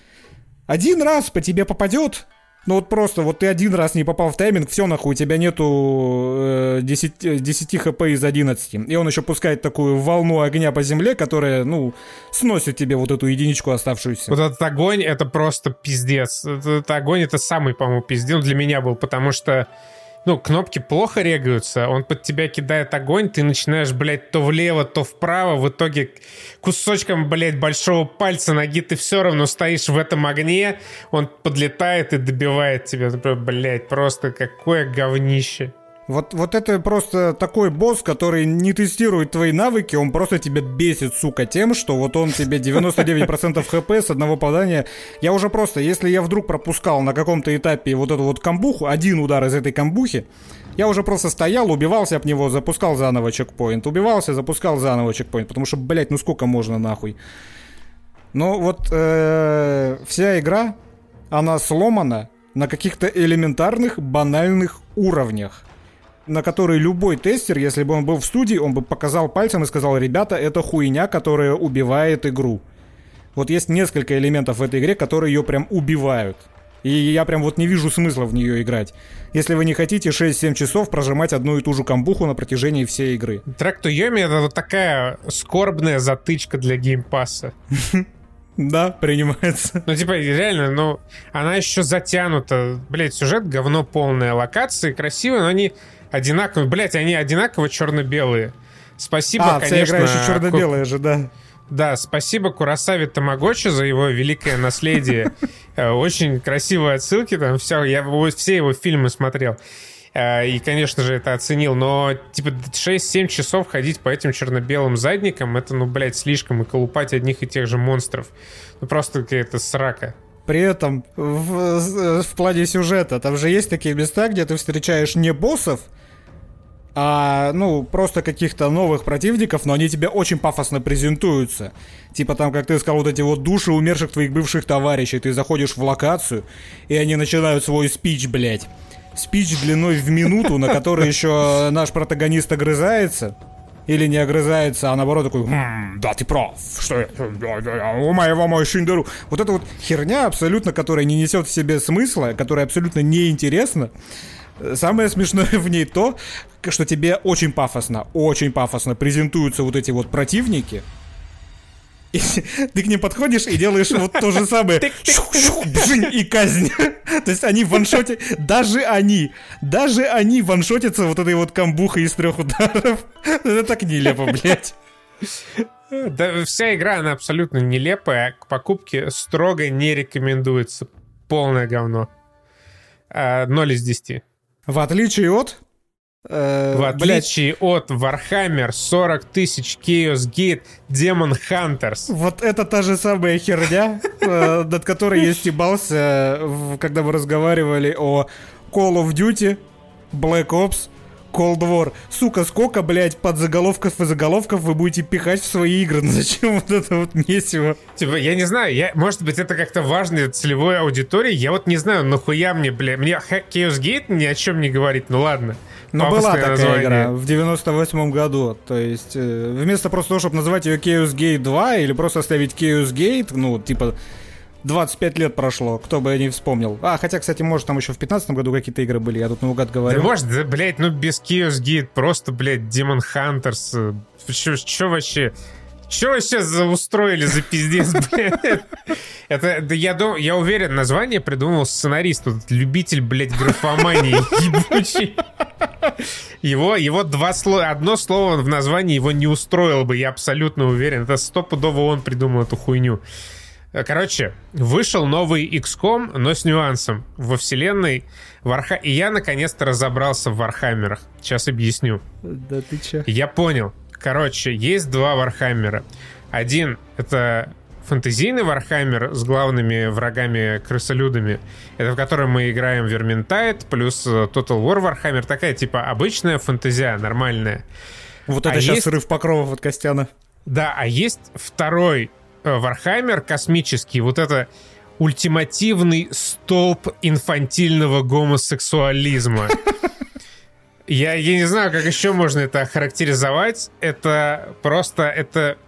один раз по тебе попадет, ну вот просто, вот ты один раз не попал в тайминг, все нахуй, у тебя нету э, 10, 10 хп из 11. И он еще пускает такую волну огня по земле, которая, ну, сносит тебе вот эту единичку оставшуюся. Вот этот огонь, это просто пиздец. Этот огонь, это самый, по-моему, пиздец для меня был, потому что ну, кнопки плохо регаются, он под тебя кидает огонь, ты начинаешь, блядь, то влево, то вправо, в итоге кусочком, блядь, большого пальца ноги ты все равно стоишь в этом огне, он подлетает и добивает тебя, блядь, просто какое говнище. Вот, вот это просто такой босс, который не тестирует твои навыки, он просто тебя бесит, сука, тем, что вот он тебе [laughs] 99% хп с одного попадания. Я уже просто, если я вдруг пропускал на каком-то этапе вот эту вот камбуху, один удар из этой камбухи, я уже просто стоял, убивался об него, запускал заново чекпоинт, убивался, запускал заново чекпоинт, потому что, блядь, ну сколько можно нахуй. Ну вот э, вся игра, она сломана на каких-то элементарных, банальных уровнях на который любой тестер, если бы он был в студии, он бы показал пальцем и сказал, ребята, это хуйня, которая убивает игру. Вот есть несколько элементов в этой игре, которые ее прям убивают. И я прям вот не вижу смысла в нее играть. Если вы не хотите 6-7 часов прожимать одну и ту же камбуху на протяжении всей игры. Трек to Yomi это вот такая скорбная затычка для геймпасса. [laughs] Да, принимается. Ну, типа, реально, ну, она еще затянута. Блять, сюжет говно полное, локации красивые, но они одинаковые. Блять, они одинаково черно-белые. Спасибо, а, конечно. вся игра еще черно-белая же, да. Да, спасибо Курасаве Тамагочи за его великое наследие. [laughs] Э, очень красивые отсылки там, все, я все его фильмы смотрел. Э, и, конечно же, это оценил. Но, типа, 6-7 часов ходить по этим черно-белым задникам, это, ну, блядь, слишком. И колупать одних и тех же монстров. Ну, просто какая-то срака. При этом в, в плане сюжета там же есть такие места, где ты встречаешь не боссов, а, ну, просто каких-то новых противников, но они тебе очень пафосно презентуются. Типа там, как ты сказал, вот эти вот души умерших твоих бывших товарищей. Ты заходишь в локацию, и они начинают свой спич, блядь. Спич длиной в минуту, на который [laughs] еще наш протагонист огрызается или не огрызается, а наоборот такой, хм, да, ты прав, что я, у моего мой шиндеру. Вот эта вот херня абсолютно, которая не несет в себе смысла, которая абсолютно неинтересна. Самое смешное в ней то, что тебе очень пафосно, очень пафосно презентуются вот эти вот противники, и ты к ним подходишь и делаешь вот то же самое. И казнь. [laughs] То есть они в ваншоте, даже они, даже они ваншотятся вот этой вот камбухой из трех ударов. [laughs] Это так нелепо, блядь. Да, вся игра, она абсолютно нелепая. К покупке строго не рекомендуется. Полное говно. 0 а, из 10. В отличие от Э, в отличие блядь. от Warhammer 40 тысяч Chaos Gate Demon Hunters. Вот это та же самая херня, [laughs] э, над которой я стебался, когда мы разговаривали о Call of Duty, Black Ops, Cold War. Сука, сколько, блядь, подзаголовков и заголовков вы будете пихать в свои игры? Ну [laughs] зачем вот это вот месиво? Типа, я не знаю, я, может быть, это как-то важно целевой аудитории. Я вот не знаю, нахуя мне, блядь, мне Chaos Gate ни о чем не говорит, ну ладно. Но была такая название. игра в 98 году. То есть, э, вместо просто того, чтобы назвать ее Chaos Gate 2 или просто оставить Chaos Gate, ну, типа, 25 лет прошло, кто бы не вспомнил. А, хотя, кстати, может, там еще в 15 году какие-то игры были, я тут наугад говорю. Да может, да, блядь, ну без Chaos Gate, просто, блядь, Demon Hunters. Что вообще? Что вообще за устроили за пиздец, [laughs] блядь? Это, да я, дум, я уверен, название придумал сценарист, тут любитель, блядь, графомании [laughs] ебучий. Его, его два слова, одно слово в названии его не устроило бы, я абсолютно уверен. Это стопудово он придумал эту хуйню. Короче, вышел новый XCOM, но с нюансом. Во вселенной Варха... И я наконец-то разобрался в Вархаммерах. Сейчас объясню. Да ты чё? Я понял. Короче, есть два Вархаммера. Один — это фэнтезийный Вархаммер с главными врагами крысолюдами, это в котором мы играем Vermintide, плюс э, Total War Warhammer, такая типа обычная фэнтезия, нормальная. Вот это А сейчас есть- срыв покровов от Костяна. Да, а есть второй Вархаммер космический, вот это ультимативный столб инфантильного гомосексуализма. [laughs] Я, я не знаю, как еще можно это охарактеризовать. Это просто, это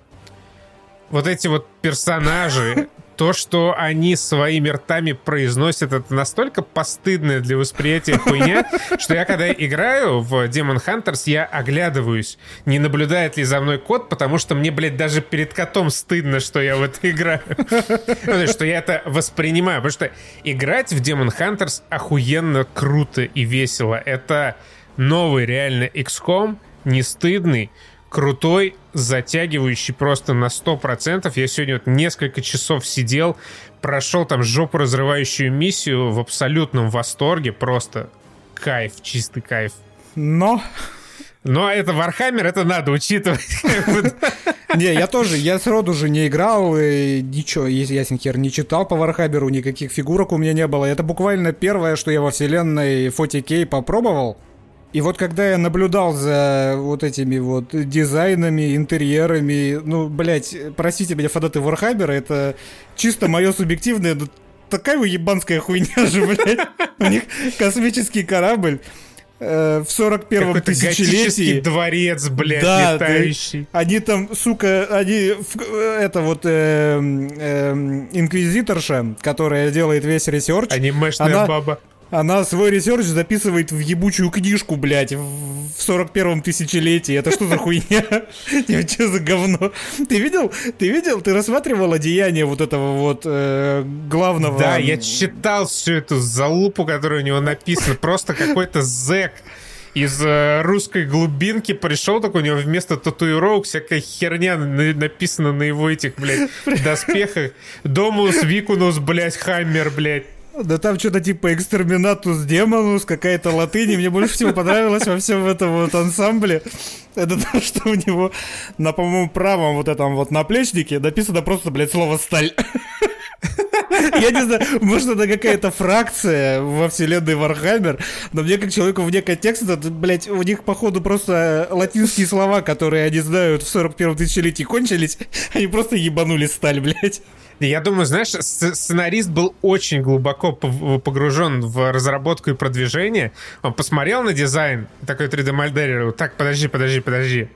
вот эти вот персонажи, то, что они своими ртами произносят, это настолько постыдная для восприятия хуйня, [laughs] что я когда играю в Daemonhunters, я оглядываюсь, не наблюдает ли за мной кот, потому что мне, блядь, даже перед котом стыдно, что я в это [laughs] играю. Ну, что я это воспринимаю. Потому что играть в Demon Hunters охуенно круто и весело. Это новый реально XCOM, не стыдный, крутой, затягивающий просто на 100%. Я сегодня вот несколько часов сидел, прошел там жопу разрывающую миссию в абсолютном восторге. Просто кайф, чистый кайф. Но... Но это Вархаммер, это надо учитывать. [laughs] Не, я тоже, я сроду же не играл, и ничего, ясен хер, не читал по Вархаммеру, никаких фигурок у меня не было. Это буквально первое, что я во вселенной 40k попробовал. И вот когда я наблюдал за вот этими вот дизайнами, интерьерами, ну, блядь, простите меня, фанаты Вархаммера, это чисто мое субъективное, ну, такая уебанская хуйня же, [laughs] блядь. У них космический корабль э, в 41-м Какой-то готический тысячелетии. дворец, блядь, Да, летающий. Они там, сука, они... в- Это вот эм, эм, инквизиторша, которая делает весь research, Анимешная Она- баба. Она свой research записывает в ебучую книжку, блядь, в в 41-м тысячелетии. Это что за хуйня? [laughs] Что за говно? Ты видел? Ты видел? Ты рассматривал одеяние вот этого вот э, главного... Да, я читал всю эту залупу, которая у него написана. Просто какой-то зэк из э, русской глубинки пришел, такой у него вместо татуировок всякая херня на- написана на его этих, блядь, [laughs] доспехах. Домус, Викунус, блядь, Хаммер, блядь. Да там что-то типа экстерминатус демонус, какая-то латынь. И мне больше всего понравилось во всем этом вот ансамбле. Это то, что у него на, по-моему, правом вот этом вот наплечнике написано просто, блядь, слово «сталь». Я не знаю, может, это какая-то фракция во вселенной Вархаммер, но мне, как человеку вне контекста, блядь, у них, походу, просто латинские слова, которые они знают в 41-м тысячелетии, кончились, они просто ебанули сталь, блядь. Я думаю, знаешь, сценарист был очень глубоко погружен в разработку и продвижение. Он посмотрел на дизайн, такой 3D-модерировал. Так, подожди, подожди, подожди.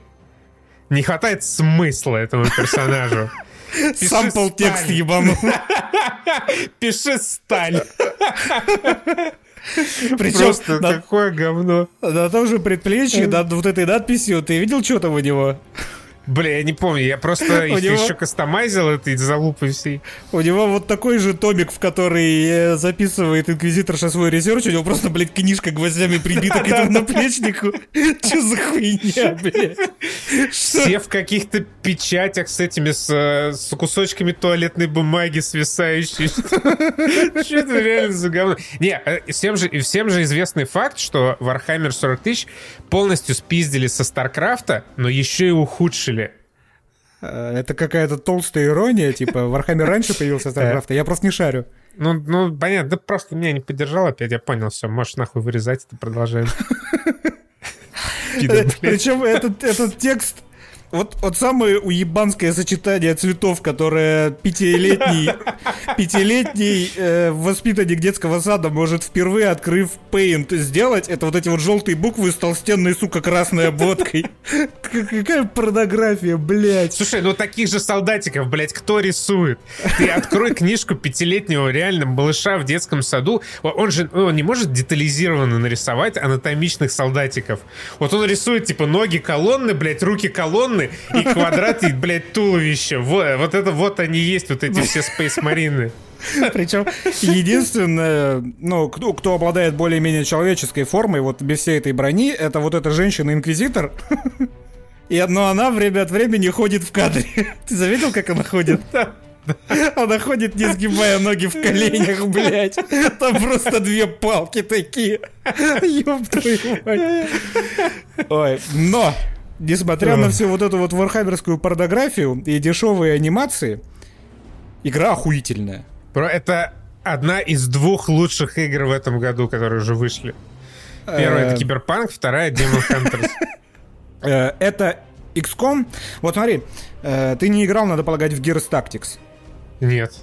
Не хватает смысла этому персонажу. [laughs] Пиши Сампл текст сталь. ебанул. [laughs] Пиши сталь. [laughs] Причем Просто на, какое говно. на том же предплечье, над вот этой надписью, ты видел, что там у него? Бля, я не помню, я просто [laughs] их еще кастомайзил этой залупой всей. У него вот такой же томик, в который э, записывает инквизиторша свой research, у него просто, блядь, книжка гвоздями прибита к этому [laughs] наплечнику. [laughs] Че за хуйня, блядь? Все в каких-то печатях с этими, с, э, кусочками туалетной бумаги свисающей. Что это реально за говно? Не, э, всем же, всем же известный факт, что Warhammer 40 тысяч полностью спиздили со Старкрафта, но еще и ухудшили. Э, Это какая-то толстая ирония, типа, Вархаммер раньше появился Старкрафта, я просто не шарю. Ну, ну, понятно, да просто меня не поддержал опять, я понял, все, можешь нахуй вырезать это, продолжаем. [laughs] Причем этот, этот текст, вот, вот самое уебанское сочетание цветов, которое пятилетний, [laughs] пятилетний э, воспитанник детского сада может впервые, открыв Paint, сделать, это вот эти вот желтые буквы с толстенной, сука, красной обводкой. [laughs] Какая порнография, блядь. Слушай, ну таких же солдатиков, блядь, кто рисует? Ты открой книжку пятилетнего реально малыша в детском саду. Он же он не может детализированно нарисовать анатомичных солдатиков. Вот он рисует, типа, ноги колонны, блядь, руки колонны и квадраты, блядь, туловище. Вот, вот это вот они есть, вот эти все спейс марины. Причем единственное, ну, кто, кто обладает более-менее человеческой формой, вот без всей этой брони, это вот эта женщина-инквизитор. И но она время от времени ходит в кадре. Ты заметил, как она ходит? Она ходит, не сгибая ноги в коленях, блядь. Там просто две палки такие. Ёб твою мать. Ой, но, несмотря на всю вот эту вот вархаммерскую порнографию и дешевые анимации, Игра охуительная. Бро, это одна из двух лучших игр в этом году, которые уже вышли. Первая это Э, Киберпанк, вторая Demon [laughs] Hunters. э, Это XCOM. Вот смотри, э, ты не играл, надо полагать, в Gears Tactics. Нет.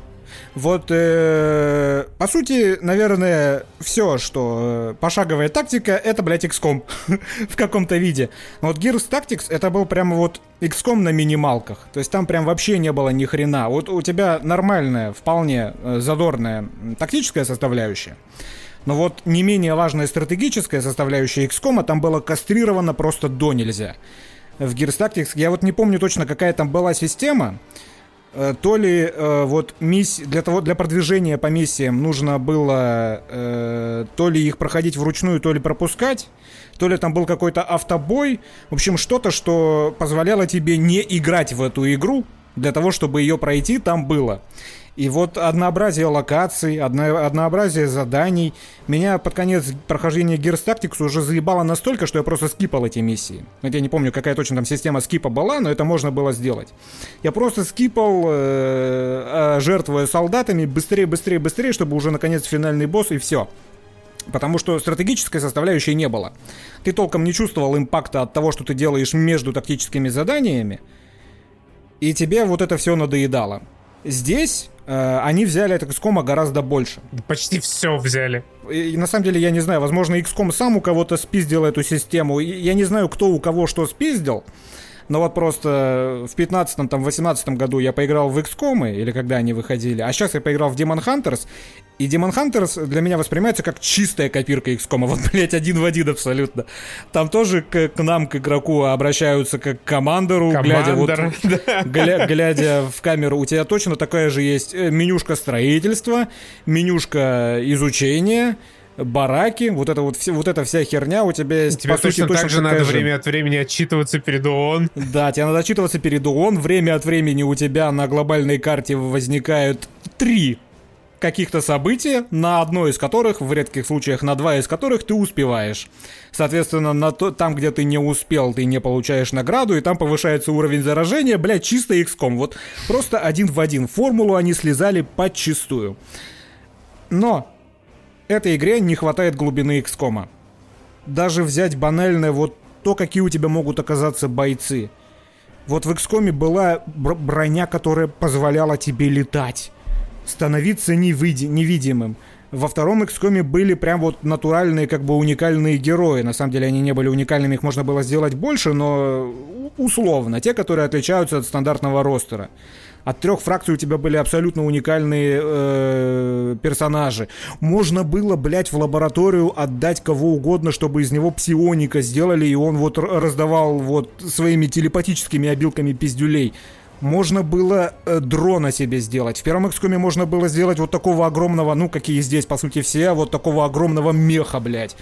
Вот, э, по сути, наверное, все, что э, пошаговая тактика, это, блядь, XCOM [laughs] в каком-то виде. Но вот Gears Tactics, это был прямо вот XCOM на минималках. То есть там прям вообще не было ни хрена. Вот у тебя нормальная, вполне э, задорная тактическая составляющая. Но вот не менее важная стратегическая составляющая XCOM там была кастрирована просто до нельзя. В Gears Tactics, я вот не помню точно, какая там была система, то ли э, вот мисс... для того для продвижения по миссиям нужно было э, то ли их проходить вручную, то ли пропускать, то ли там был какой-то автобой. В общем, что-то, что позволяло тебе не играть в эту игру для того, чтобы ее пройти, там было. И вот однообразие локаций, одно, однообразие заданий меня под конец прохождения Gears Tactics уже заебало настолько, что я просто скипал эти миссии. Вот я не помню, какая точно там система скипа была, но это можно было сделать. Я просто скипал, э, э, жертвуя солдатами, быстрее, быстрее, быстрее, чтобы уже наконец финальный босс и все. Потому что стратегической составляющей не было. Ты толком не чувствовал импакта от того, что ты делаешь между тактическими заданиями, и тебе вот это все надоедало. Здесь э, они взяли от XCOM гораздо больше. Почти все взяли. И, на самом деле я не знаю, возможно, XCOM сам у кого-то спиздил эту систему. Я не знаю, кто у кого что спиздил. Но вот просто в 15-м, там, 18 году я поиграл в XCOM, или когда они выходили, а сейчас я поиграл в Demon Hunters, и Demon Hunters для меня воспринимается как чистая копирка XCOM, [laughs] вот, блять, один в один абсолютно. Там тоже к, к нам, к игроку, обращаются как к командору, глядя вот [laughs] да. гля- глядя в камеру, у тебя точно такая же есть э, менюшка строительства, менюшка изучения, бараки, вот это вот, все, вот эта вся херня у тебя есть, Тебе по сути, точно так же надо время от времени отчитываться перед ООН. Да, тебе надо отчитываться перед ООН, время от времени у тебя на глобальной карте возникают три каких-то события, на одно из которых, в редких случаях на два из которых ты успеваешь. Соответственно, на то, там, где ты не успел, ты не получаешь награду, и там повышается уровень заражения, блядь, чисто XCOM. Вот просто один в один. Формулу они слезали подчистую. Но этой игре не хватает глубины XCOM. Даже взять банальное вот то, какие у тебя могут оказаться бойцы. Вот в XCOM была бр- броня, которая позволяла тебе летать становиться невиди- невидимым. Во втором XCOM были прям вот натуральные, как бы уникальные герои. На самом деле они не были уникальными, их можно было сделать больше, но условно. Те, которые отличаются от стандартного ростера. От трех фракций у тебя были абсолютно уникальные э, персонажи. Можно было, блядь, в лабораторию отдать кого угодно, чтобы из него псионика сделали, и он вот раздавал вот своими телепатическими обилками пиздюлей. Можно было э, дрона себе сделать. В первом XCOM можно было сделать вот такого огромного, ну, какие здесь, по сути, все, вот такого огромного меха, блядь.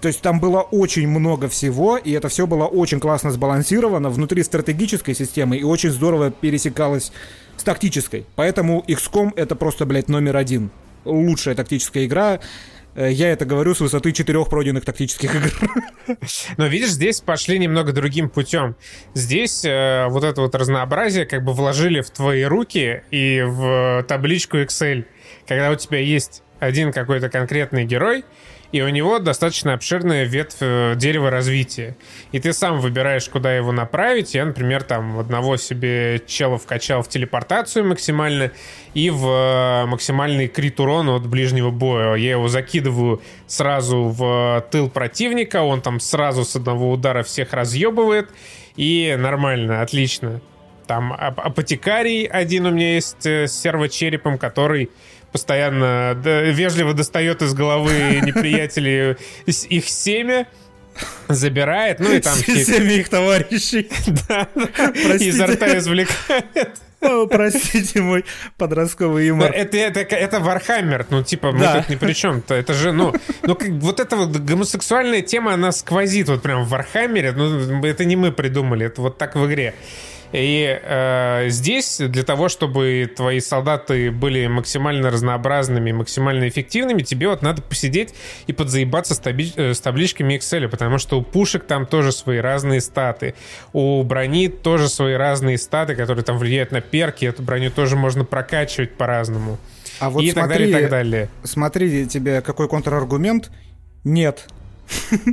То есть там было очень много всего, и это все было очень классно сбалансировано внутри стратегической системы и очень здорово пересекалось с тактической. Поэтому XCOM это просто, блядь, номер один. Лучшая тактическая игра. Э, Я это говорю с высоты четырех пройденных тактических игр. [laughs] Но видишь, здесь пошли немного другим путем. Здесь э, вот это вот разнообразие как бы вложили в твои руки и в табличку Excel. Когда у тебя есть один какой-то конкретный герой, и у него достаточно обширная ветвь э, дерева развития. И ты сам выбираешь, куда его направить. Я, например, там одного себе чела вкачал в телепортацию максимально и в э, максимальный крит урон от ближнего боя. Я его закидываю сразу в тыл противника, он там сразу с одного удара всех разъебывает, и нормально, отлично. Там ап- апотекарий один у меня есть э, с сервочерепом, который постоянно вежливо достает из головы [laughs] неприятелей их семя, забирает, ну и там Всеми их товарищей. [laughs] да, изо рта извлекает. О, простите мой подростковый Но юмор. Это, это, это Warhammer, ну, типа, мы Да. тут ни при чем. -то. Это же, ну, ну как, вот эта вот гомосексуальная тема, она сквозит вот прям в Warhammer е. Ну, это не мы придумали, это вот так в игре. И э, здесь для того, чтобы твои солдаты были максимально разнообразными, максимально эффективными, тебе вот надо посидеть и подзаебаться с, таби- э, с табличками Excel, потому что у пушек там тоже свои разные статы, у брони тоже свои разные статы, которые там влияют на перки, эту броню тоже можно прокачивать по-разному. А вот и смотри, так далее, и так далее. Смотри, тебе какой контраргумент? Нет. [laughs]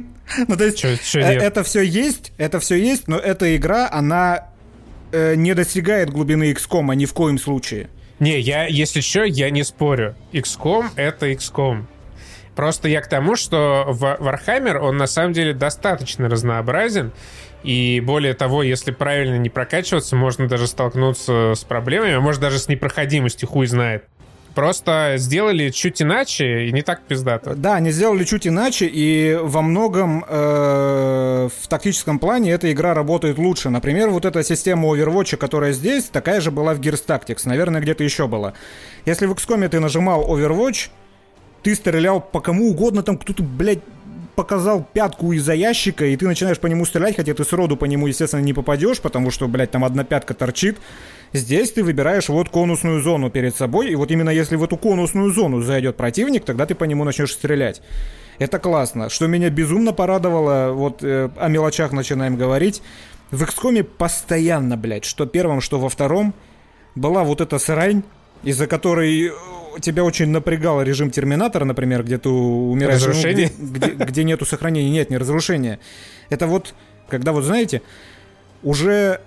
Ну, то есть, э, это все есть, это все есть, но эта игра, она э, не достигает глубины XCOM ни в коем случае. Не, я, если что, я не спорю. XCOM — это XCOM. Просто я к тому, что в Warhammer, он на самом деле достаточно разнообразен, и более того, если правильно не прокачиваться, можно даже столкнуться с проблемами, а может даже с непроходимостью, хуй знает. Просто сделали чуть иначе и не так пиздато. Да, они сделали чуть иначе, и во многом э, в тактическом плане эта игра работает лучше. Например, вот эта система Overwatch, которая здесь, такая же была в Gears Tactics. Наверное, где-то еще была. Если в XCOM ты нажимал Overwatch, ты стрелял по кому угодно, там кто-то, блядь, показал пятку из-за ящика, и ты начинаешь по нему стрелять, хотя ты сроду по нему, естественно, не попадешь, потому что, блядь, там одна пятка торчит. Здесь ты выбираешь вот конусную зону перед собой, и вот именно если в эту конусную зону зайдет противник, тогда ты по нему начнешь стрелять. Это классно. Что меня безумно порадовало, вот э, о мелочах начинаем говорить. В XCOM постоянно, блядь, что первым, что во втором, была вот эта срань, из-за которой э, тебя очень напрягал режим Терминатора, например, где ты умираешь. ну, Разрушение? где, где- где нету сохранения. Нет, не разрушения. Это вот, когда вот, знаете, уже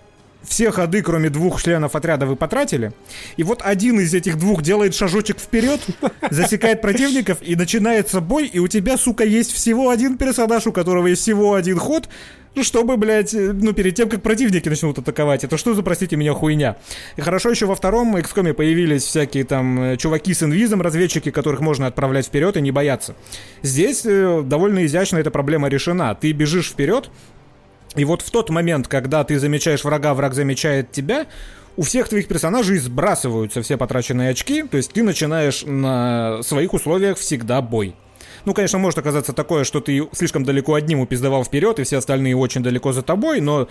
все ходы, кроме двух членов отряда, вы потратили. И вот один из этих двух делает шажочек вперед, [laughs] засекает противников, и начинается бой, и у тебя, сука, есть всего один персонаж, у которого есть всего один ход, ну, чтобы, блядь, э, ну, перед тем, как противники начнут атаковать. Это что за, простите меня, хуйня? И хорошо еще во втором XCOM появились всякие там э, чуваки с инвизом, разведчики, которых можно отправлять вперед и не бояться. Здесь э, довольно изящно эта проблема решена. Ты бежишь вперед, и вот в тот момент, когда ты замечаешь врага, враг замечает тебя, у всех твоих персонажей сбрасываются все потраченные очки, то есть ты начинаешь на своих условиях всегда бой. Ну, конечно, может оказаться такое, что ты слишком далеко одним упиздавал вперед, и все остальные очень далеко за тобой, но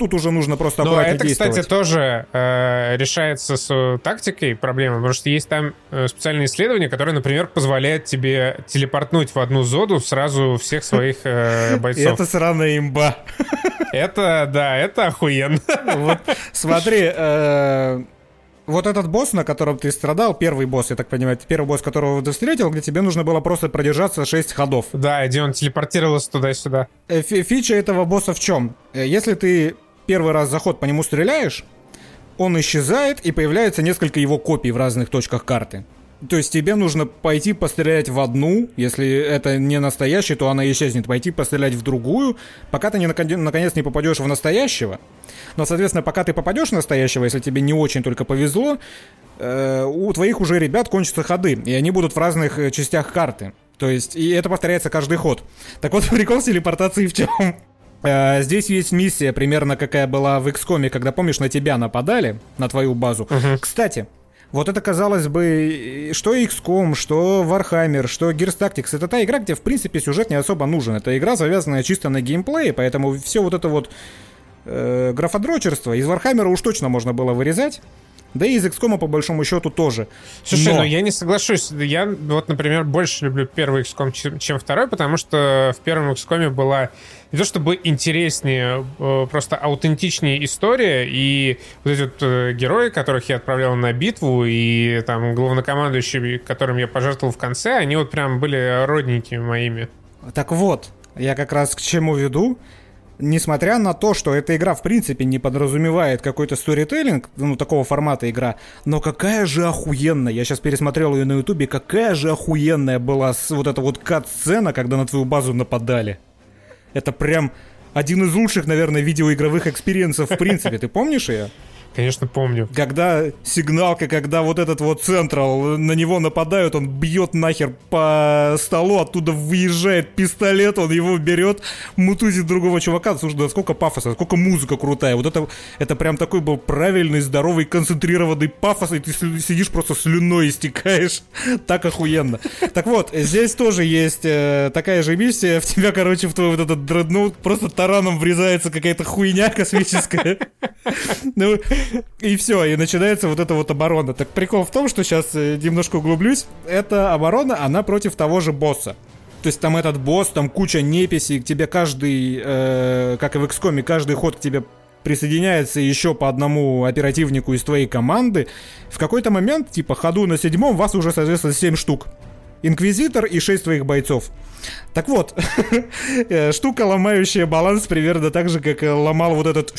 тут уже нужно просто Ну, аккуратнее это, действовать. кстати, тоже э, решается с э, тактикой проблема, потому что есть там э, специальные исследования, которые, например, позволяют тебе телепортнуть в одну зону сразу всех своих э, [laughs] бойцов. это сраная имба. Это, да, это охуенно. Вот, смотри, э, вот этот босс, на котором ты страдал, первый босс, я так понимаю, это первый босс, которого ты встретил, где тебе нужно было просто продержаться 6 ходов. Да, где он телепортировался туда-сюда. Э, фи- Фича этого босса в чем? Если ты первый раз заход по нему стреляешь, он исчезает и появляется несколько его копий в разных точках карты. То есть тебе нужно пойти пострелять в одну, если это не настоящий, то она исчезнет. Пойти пострелять в другую, пока ты не, нако- наконец не попадешь в настоящего. Но, соответственно, пока ты попадешь в настоящего, если тебе не очень только повезло, э, у твоих уже ребят кончатся ходы, и они будут в разных э, частях карты. То есть, и это повторяется каждый ход. Так вот, [laughs] прикол с телепортацией в чем? Э, Здесь есть миссия, примерно какая была в XCOM, когда, помнишь, на тебя нападали, на твою базу. Кстати, вот это, казалось бы, что XCOM, что Warhammer, что Gears Tactics, это та игра, где, в принципе, сюжет не особо нужен. Это игра, завязанная чисто на геймплее, поэтому все вот это вот э, графодрочерство из Warhammer уж точно можно было вырезать. Да и из XCOM, по большому счету, тоже. Слушай, Но- ну я не соглашусь. Я вот, например, больше люблю первый XCOM, чем, чем второй, потому что в первом XCOM была не то чтобы интереснее, э, просто аутентичнее история, и вот эти вот э, герои, которых я отправлял на битву, и там главнокомандующий, которым я пожертвовал в конце, они вот прям были родненькими моими. Так вот, я как раз к чему веду. Несмотря на то, что эта игра в принципе не подразумевает какой-то сторителлинг, ну такого формата игра, но какая же охуенная, я сейчас пересмотрел ее на ютубе, какая же охуенная была вот эта вот кат-сцена, когда на твою базу нападали. Это прям один из лучших, наверное, видеоигровых experience ов в принципе. Ты помнишь ее? Конечно, помню. Когда сигналка, когда вот этот вот централ, на него нападают, он бьет нахер по столу, оттуда выезжает пистолет, он его берет, мутузит другого чувака. Слушай, да сколько пафоса, сколько музыка крутая. Вот это, это прям такой был правильный, здоровый, концентрированный пафос, и ты сидишь просто слюной истекаешь. [laughs] Так охуенно. Так вот, здесь тоже есть э, такая же миссия. В тебя, короче, в твой вот этот дредноут просто тараном врезается какая-то хуйня космическая. [laughs] Ну, и все, и начинается вот эта вот оборона. Так прикол в том, что сейчас э, немножко углублюсь. Эта оборона, она против того же босса. То есть там этот босс, там куча неписей, к тебе каждый, э, как и в XCOM, каждый ход к тебе присоединяется еще по одному оперативнику из твоей команды. В какой-то момент, типа, ходу на седьмом, вас уже, соответственно, 7 штук. Инквизитор и 6 твоих бойцов. Так вот, [laughs] э, штука, ломающая баланс, примерно так же, как ломал вот этот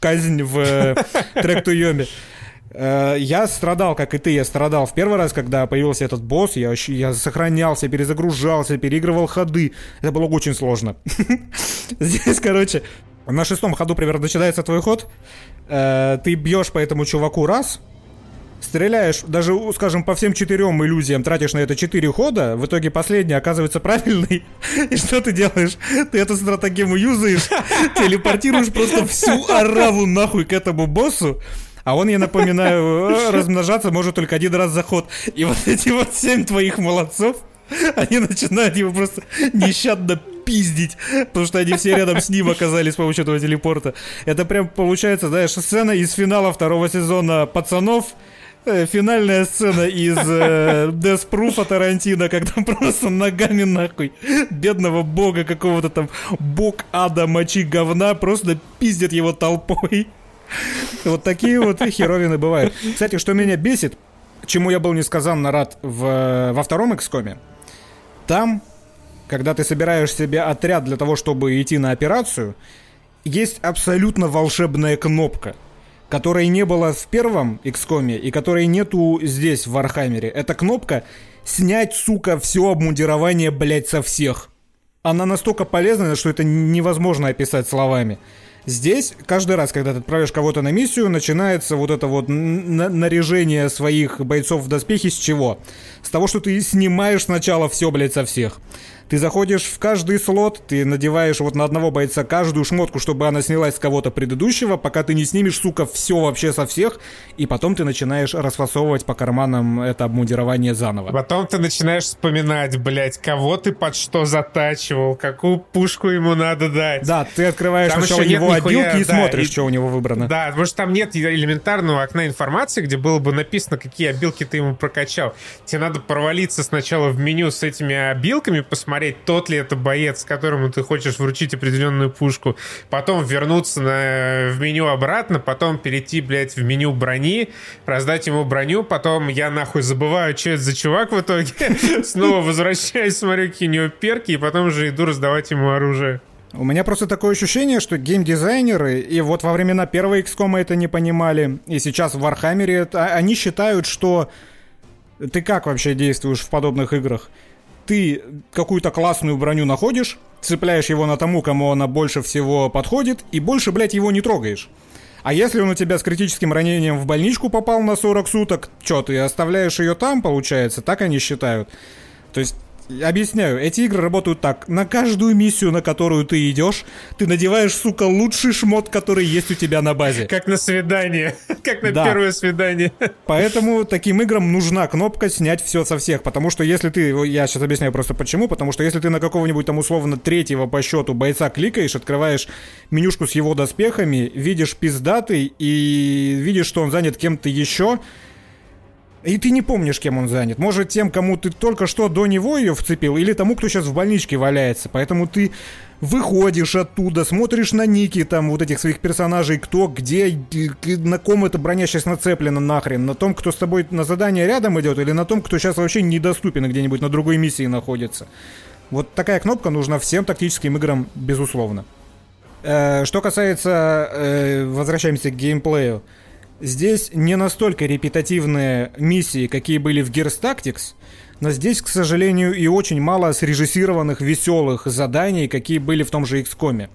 казнь в э, [laughs] трек Туйоме. Э, я страдал, как и ты, я страдал в первый раз, когда появился этот босс, я, я сохранялся, перезагружался, переигрывал ходы. Это было очень сложно. [laughs] Здесь, короче, на шестом ходу примерно начинается твой ход. Ты бьешь по этому чуваку раз, стреляешь, даже, скажем, по всем четырем иллюзиям тратишь на это четыре хода, в итоге последний оказывается правильный. [laughs] И что ты делаешь? Ты эту стратегему юзаешь, [laughs] телепортируешь просто всю ораву нахуй к этому боссу, а он, я напоминаю, э, размножаться может только один раз за ход. И вот эти вот семь твоих молодцов, они начинают его просто нещадно пиздить, потому что они все рядом с ним оказались с помощью этого телепорта. Это прям получается, знаешь, сцена из финала второго сезона «Пацанов», финальная сцена из э, Death Proof Тарантино, когда [laughs] просто ногами нахуй бедного бога какого-то там бог ада мочи говна просто пиздят его толпой. Вот такие вот херовины бывают. Кстати, что меня бесит, чему я был несказанно рад в, во втором XCOM, там, когда ты собираешь себе отряд для того, чтобы идти на операцию, есть абсолютно волшебная кнопка – которой не было в первом XCOM и которой нету здесь, в Warhammer е. Это кнопка «Снять, сука, все обмундирование, блять, со всех». Она настолько полезна, что это невозможно описать словами. Здесь каждый раз, когда ты отправишь кого-то на миссию, начинается вот это вот наряжение своих бойцов в доспехи с чего? С того, что ты снимаешь сначала все, блядь, со всех. Ты заходишь в каждый слот, ты надеваешь вот на одного бойца каждую шмотку, чтобы она снялась с кого-то предыдущего, пока ты не снимешь, сука, все вообще со всех, и потом ты начинаешь расфасовывать по карманам это обмундирование заново. Потом ты начинаешь вспоминать, блядь, кого ты под что затачивал, какую пушку ему надо дать. Да, ты открываешь там сначала его отделки и да, смотришь, и, что у него выбрано. Да, потому что там нет элементарного окна информации, где было бы написано, какие обилки ты ему прокачал. Тебе надо провалиться сначала в меню с этими обилками, посмотреть, посмотреть, тот ли это боец, которому ты хочешь вручить определенную пушку, потом вернуться на, в меню обратно, потом перейти, блядь, в меню брони, раздать ему броню, потом я нахуй забываю, что это за чувак в итоге, [laughs] снова возвращаюсь, смотрю, какие у него перки, и потом уже иду раздавать ему оружие. У меня просто такое ощущение, что геймдизайнеры, и вот во времена первого XCOM это не понимали, и сейчас в а, они считают, что ты как вообще действуешь в подобных играх? Ты какую-то классную броню находишь, цепляешь его на тому, кому она больше всего подходит, и больше, блядь, его не трогаешь. А если он у тебя с критическим ранением в больничку попал на 40 суток, что, ты оставляешь ее там, получается? Так они считают. То есть Объясняю, эти игры работают так. На каждую миссию, на которую ты идешь, ты надеваешь, сука, лучший шмот, который есть у тебя на базе. Как на свидание. [laughs] Как на да. первое свидание. [laughs] Поэтому таким играм нужна кнопка снять все со всех. Потому что если ты... Я сейчас объясняю просто почему. Потому что если ты на какого-нибудь там условно третьего по счету бойца кликаешь, открываешь менюшку с его доспехами, видишь пиздатый и видишь, что он занят кем-то еще, и ты не помнишь, кем он занят. Может, тем, кому ты только что до него ее вцепил, или тому, кто сейчас в больничке валяется. Поэтому ты выходишь оттуда, смотришь на ники там вот этих своих персонажей, кто, где, на ком эта броня сейчас нацеплена нахрен. На том, кто с тобой на задание рядом идет, или на том, кто сейчас вообще недоступен и где-нибудь на другой миссии находится. Вот такая кнопка нужна всем тактическим играм, безусловно. Э, что касается, э, возвращаемся к геймплею. Здесь не настолько репетативные миссии, какие были в Gears Tactics, но здесь, к сожалению, и очень мало срежиссированных веселых заданий, какие были в том же XCOM.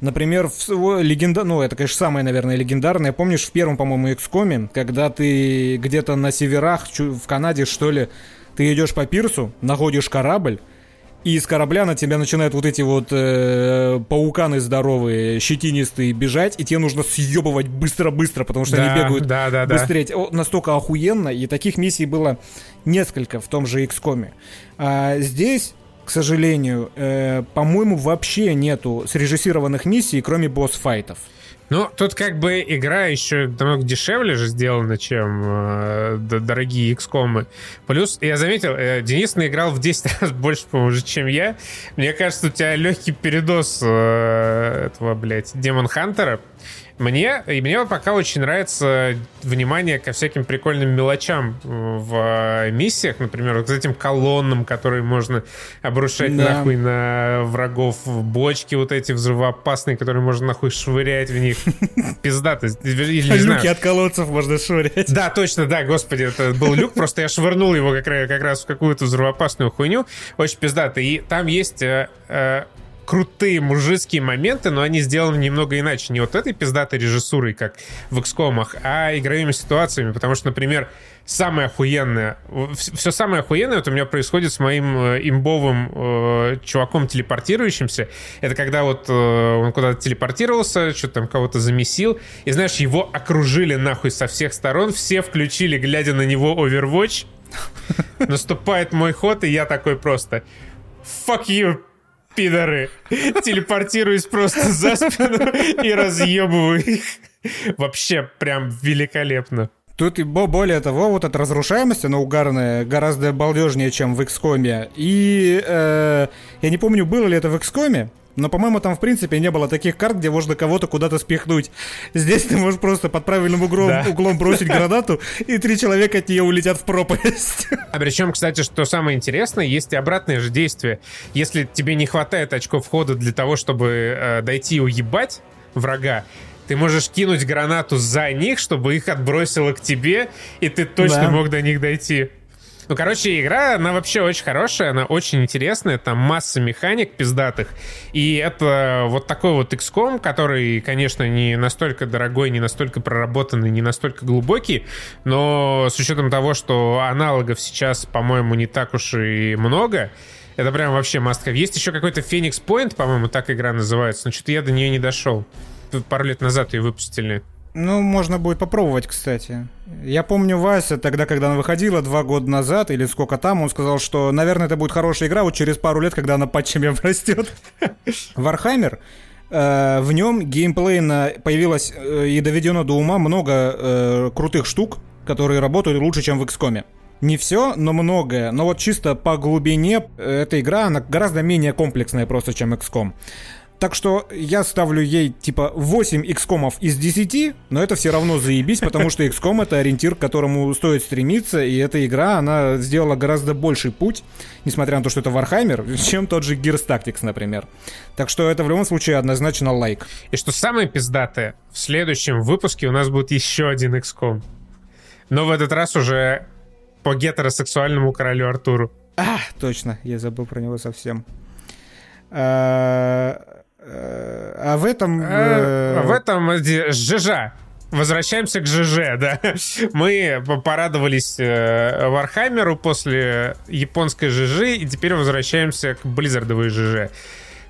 Например, в легенда... ну, это, конечно, самое, наверное, легендарное. Помнишь, в первом, по-моему, XCOM, когда ты где-то на северах, в Канаде, что ли, ты идешь по пирсу, находишь корабль, и из корабля на тебя начинают вот эти вот э, пауканы здоровые, щетинистые бежать, и тебе нужно съебывать быстро-быстро, потому что да, они бегают да, да, быстрее. Да. Настолько охуенно, и таких миссий было несколько в том же XCOM. А здесь к сожалению, э, по-моему, вообще нету срежиссированных миссий, кроме босс-файтов. Ну, тут как бы игра еще намного дешевле же сделана, чем э, дорогие XCOM. Плюс, я заметил, э, Денис наиграл в 10 [laughs] раз больше, по-моему, чем я. Мне кажется, у тебя легкий передоз э, этого, блядь, Демон Хантера. Мне, и мне пока очень нравится внимание ко всяким прикольным мелочам в миссиях, например, вот к этим колоннам, которые можно обрушать да. нахуй на врагов, бочки вот эти взрывоопасные, которые можно нахуй швырять в них. [laughs] Пиздато. Люки от колодцев можно швырять. Да, точно, да, господи, это был люк, просто я швырнул его как, раз в какую-то взрывоопасную хуйню. Очень пиздато. И там есть э, э, крутые мужицкие моменты, но они сделаны немного иначе. Не вот этой пиздатой режиссурой, как в XCOM, а игровыми ситуациями. Потому что, например, самое охуенное, все самое охуенное вот у меня происходит с моим э, имбовым э, чуваком телепортирующимся. Это когда вот э, он куда-то телепортировался, что-то там кого-то замесил, и знаешь, его окружили нахуй со всех сторон, все включили, глядя на него Overwatch. [laughs] Наступает мой ход, и я такой просто fuck you, пидоры. Телепортируюсь просто за спину и разъебываю их. Вообще прям великолепно. Тут и более того, вот эта разрушаемость, она угарная, гораздо балдежнее, чем в XCOM. И э, я не помню, было ли это в XCOM, но, по-моему, там, в принципе, не было таких карт, где можно кого-то куда-то спихнуть. Здесь ты можешь просто под правильным углом, да. углом бросить гранату, и три человека от нее улетят в пропасть. А причем, кстати, что самое интересное, есть и обратное же действие. Если тебе не хватает очков входа для того, чтобы э, дойти и уебать врага, ты можешь кинуть гранату за них, чтобы их отбросило к тебе, и ты точно да. мог до них дойти. Ну, короче, игра, она вообще очень хорошая, она очень интересная, там масса механик пиздатых, и это вот такой вот XCOM, который, конечно, не настолько дорогой, не настолько проработанный, не настолько глубокий, но с учетом того, что аналогов сейчас, по-моему, не так уж и много, это прям вообще must Есть еще какой-то Phoenix Point, по-моему, так игра называется, но что-то я до нее не дошел. Пару лет назад ее выпустили. Ну, можно будет попробовать, кстати. Я помню Вася, тогда, когда она выходила, два года назад, или сколько там, он сказал, что, наверное, это будет хорошая игра вот через пару лет, когда она патчами обрастет. [laughs] Warhammer, э, в нем геймплейно появилось э, и доведено до ума много э, крутых штук, которые работают лучше, чем в XCOM. Не все, но многое. Но вот чисто по глубине эта игра, она гораздо менее комплексная просто, чем XCOM. Так что я ставлю ей типа 8 XCOM из 10, но это все равно заебись, потому что XCOM это ориентир, к которому стоит стремиться, и эта игра, она сделала гораздо больший путь, несмотря на то, что это Warhammer, [laughs] чем тот же Gears Tactics, например. Так что это в любом случае однозначно лайк. И что самое пиздатое, в следующем выпуске у нас будет еще один XCOM. Но в этот раз уже по гетеросексуальному королю Артуру. А, точно, я забыл про него совсем. А, а в этом... А, в этом ЖЖ. Возвращаемся к ЖЖ, да. [laughs] Мы порадовались э, Warhammer у после японской ЖЖ, и теперь возвращаемся к Blizzard овой ЖЖ.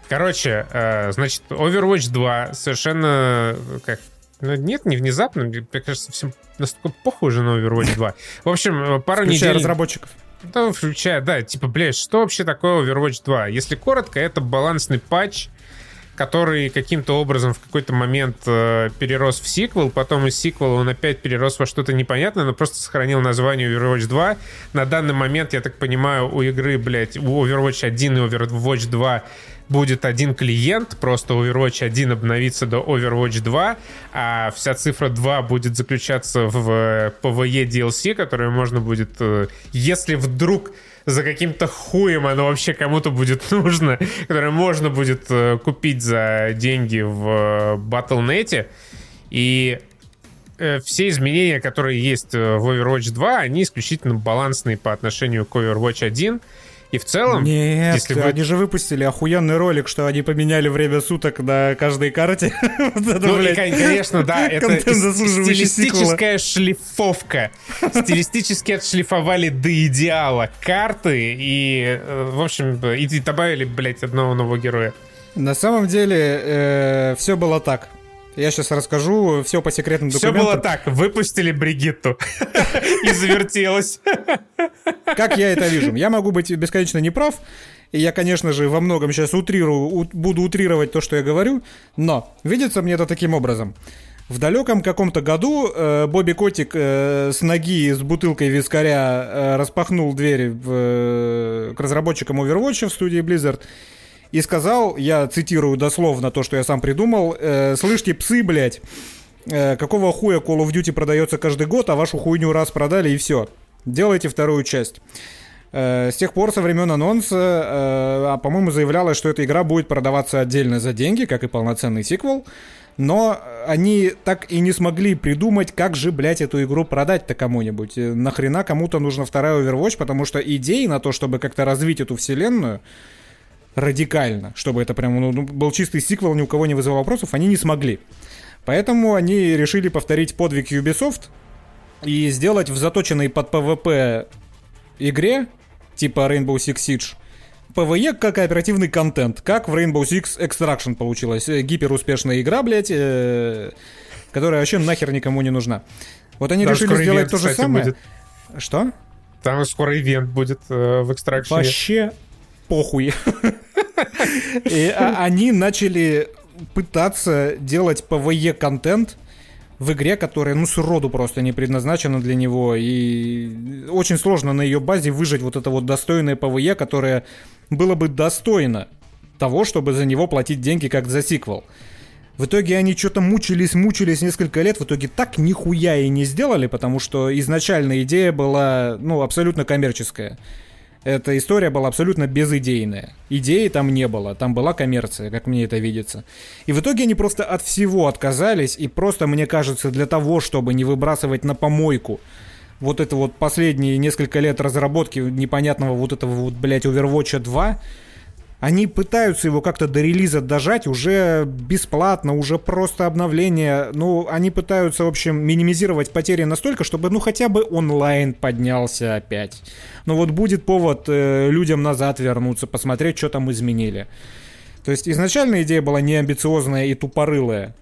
Короче, э, значит, Overwatch 2 совершенно как ну, нет, не внезапно. Мне кажется, всем настолько похуй уже на Overwatch 2. В общем, пару включая недель... разработчиков. Да, включая, да, типа, блядь, что вообще такое Overwatch 2? Если коротко, это балансный патч, который каким-то образом в какой-то момент э, перерос в сиквел, потом из сиквела он опять перерос во что-то непонятное, но просто сохранил название Overwatch 2. На данный момент, я так понимаю, у игры, блядь, у Overwatch 1 и Overwatch 2 будет один клиент, просто Overwatch 1 обновится до Overwatch 2, а вся цифра 2 будет заключаться в PvE DLC, которую можно будет, э, если вдруг за каким-то хуем оно вообще кому-то будет [laughs] нужно, которое можно будет э, купить за деньги в э, Battle.net. И э, все изменения, которые есть в Overwatch 2, они исключительно балансные по отношению к Overwatch 1. И в целом... Нет, если вы... они же выпустили охуенный ролик, что они поменяли время суток на каждой карте. [laughs] ну, и, конечно, да, это стилистическая шлифовка. Стилистически отшлифовали до идеала карты и, э, в общем, и добавили, блядь, одного нового героя. На самом деле, э, все было так. Я сейчас расскажу все по секретным документам. Все было так. Выпустили Бригитту. [laughs] И завертелось. Как я это вижу? Я могу быть бесконечно неправ. И я, конечно же, во многом сейчас утрирую, буду утрировать то, что я говорю, но видится мне это таким образом. В далеком каком-то году э, Бобби Котик э, с ноги с бутылкой вискаря э, распахнул дверь в, э, к разработчикам Overwatch в студии Blizzard и сказал, я цитирую дословно то, что я сам придумал, э, «Слышьте, псы, блядь, э, какого хуя Call of Duty продается каждый год, а вашу хуйню раз продали и все. Делайте вторую часть». Э, с тех пор, со времен анонса, э, а, по-моему, заявлялось, что эта игра будет продаваться отдельно за деньги, как и полноценный сиквел. Но они так и не смогли придумать, как же, блядь, эту игру продать-то кому-нибудь. Нахрена кому-то нужна вторая Overwatch, потому что идей на то, чтобы как-то развить эту вселенную, радикально, чтобы это прям ну, ну, был чистый сиквел, ни у кого не вызывал вопросов, они не смогли. Поэтому они решили повторить подвиг Ubisoft и сделать в заточенной под PvP игре, типа Rainbow Six Siege, PvE как кооперативный контент, как в Rainbow Six Extraction получилось. Э, гиперуспешная игра, блядь, э, которая вообще нахер никому не нужна. Вот они Даже решили сделать ивент, то же самое. Будет. Что? Там скоро ивент будет э, в Extraction. Вообще похуй. [laughs] И а, они начали пытаться делать PvE контент, в игре, которая, ну, сроду просто не предназначена для него, и очень сложно на ее базе выжать вот это вот достойное PvE, которое было бы достойно того, чтобы за него платить деньги, как за сиквел. В итоге они что-то мучились, мучились несколько лет, в итоге так нихуя и не сделали, потому что изначально идея была, ну, абсолютно коммерческая. Эта история была абсолютно безидейная. Идеи там не было, там была коммерция, как мне это видится. И в итоге они просто от всего отказались, и просто, мне кажется, для того, чтобы не выбрасывать на помойку вот это вот последние несколько лет разработки непонятного вот этого вот, блядь, Overwatch 2, они пытаются его как-то до релиза дожать уже бесплатно, уже просто обновление. Ну, они пытаются, в общем, минимизировать потери настолько, чтобы, ну, хотя бы онлайн поднялся опять. Ну, вот будет повод э, людям назад вернуться, посмотреть, что там изменили. То есть изначально идея была неамбициозная и тупорылая.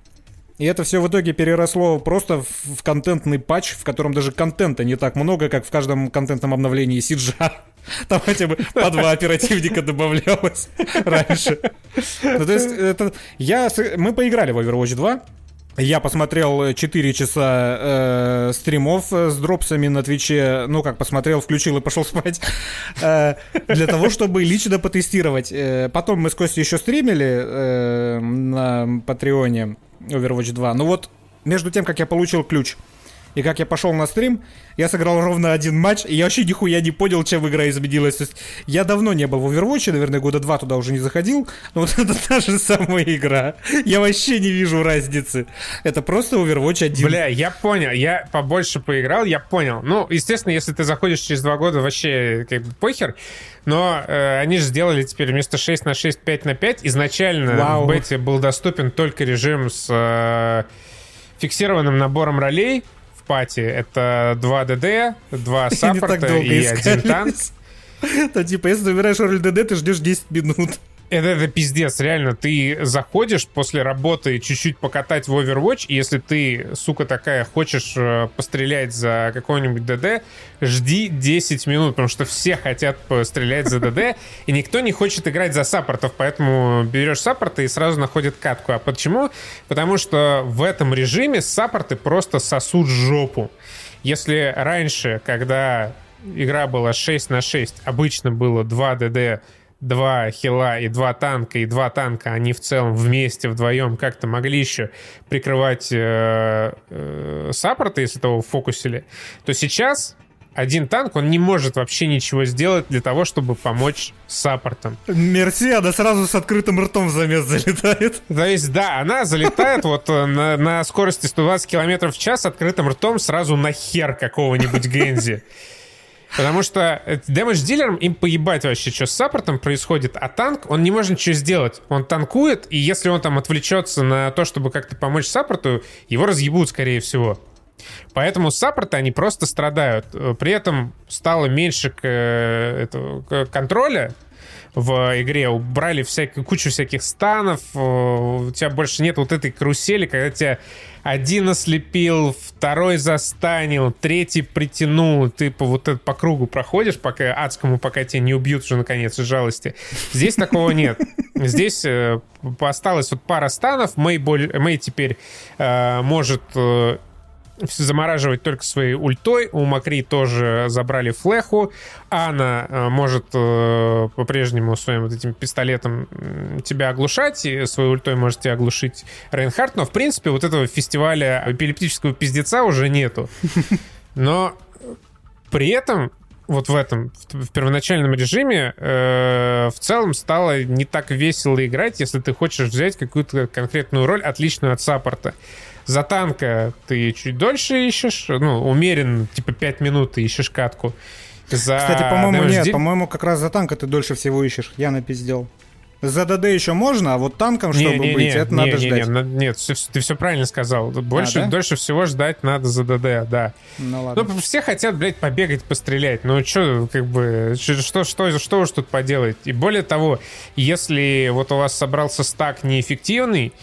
И это все в итоге переросло просто в, контентный патч, в котором даже контента не так много, как в каждом контентном обновлении Сиджа. [laughs] Там хотя бы по два оперативника добавлялось [laughs] раньше. Ну, то есть, это, я, мы поиграли в Overwatch 2. Я посмотрел 4 часа э, стримов с дропсами на Твиче. Ну, как посмотрел, включил и пошел [laughs] спать. Э, для того, чтобы лично потестировать. Э, потом мы с Костей еще стримили э, на Патреоне. Overwatch 2. Ну вот, между тем, как я получил ключ и как я пошел на стрим, я сыграл ровно один матч, и я вообще нихуя не понял, чем игра изменилась. То есть я давно не был в Overwatch, наверное, года два туда уже не заходил, но вот [laughs] это та же самая игра. Я вообще не вижу разницы. Это просто Overwatch 1. Бля, я понял, я побольше поиграл, я понял. Ну, естественно, если ты заходишь через два года, вообще как бы похер. Но э, они же сделали теперь вместо 6 на 6, 5 на 5. Изначально Вау. в бете был доступен только режим с э, фиксированным набором ролей пати. Это 2 ДД, 2 саппорта и один танк. [laughs] То типа, если ты выбираешь роль ДД, ты ждешь 10 минут. Это, это пиздец, реально. Ты заходишь после работы чуть-чуть покатать в Overwatch, и если ты, сука такая, хочешь э, пострелять за какой-нибудь ДД, жди 10 минут, потому что все хотят пострелять за ДД, и никто не хочет играть за саппортов, поэтому берешь саппорта и сразу находит катку. А почему? Потому что в этом режиме саппорты просто сосут жопу. Если раньше, когда игра была 6 на 6, обычно было 2 ДД два хила и два танка, и два танка, они в целом вместе, вдвоем как-то могли еще прикрывать э, э, саппорты, если того фокусили, то сейчас один танк, он не может вообще ничего сделать для того, чтобы помочь саппортам. Мерси, она сразу с открытым ртом в замес залетает. То есть, да, она залетает вот э, на, на скорости 120 км в час открытым ртом сразу на хер какого-нибудь Гензи. Потому что дэмэдж-дилерам им поебать вообще, что с саппортом происходит, а танк, он не может ничего сделать. Он танкует, и если он там отвлечется на то, чтобы как-то помочь саппорту, его разъебут, скорее всего. Поэтому саппорты, они просто страдают. При этом стало меньше к, этого, к контроля, в игре. Убрали всякую, кучу всяких станов, у тебя больше нет вот этой карусели, когда тебя один ослепил, второй застанил, третий притянул, ты по вот это по кругу проходишь, пока адскому, пока тебя не убьют уже наконец из жалости. Здесь такого нет. Здесь э, осталось вот пара станов, Мэй, боль, Мэй теперь э, может э, замораживать только своей ультой. У Макри тоже забрали флеху. Анна э, может э, по-прежнему своим вот этим пистолетом тебя оглушать, и своей ультой можете оглушить Рейнхард, но в принципе вот этого фестиваля эпилептического пиздеца уже нету. Но при этом вот в этом, в, первоначальном режиме, э, в целом стало не так весело играть, если ты хочешь взять какую-то конкретную роль, отличную от саппорта. За танка ты чуть дольше ищешь, ну, умерен, типа 5 минут ты ищешь катку. За Кстати, по-моему, нет, по-моему, как раз за танка ты дольше всего ищешь. Я напиздел. За ДД еще можно, а вот танком, чтобы не, не, быть, не, это не, надо не, ждать. Не, нет, все, ты все правильно сказал. Больше, а, да? Дольше всего ждать надо за ДД, да. Ну ладно. Ну, все хотят, блядь, побегать, пострелять. Ну, что, как бы, что, что, что уж тут поделать? И более того, если вот у вас собрался стак неэффективный,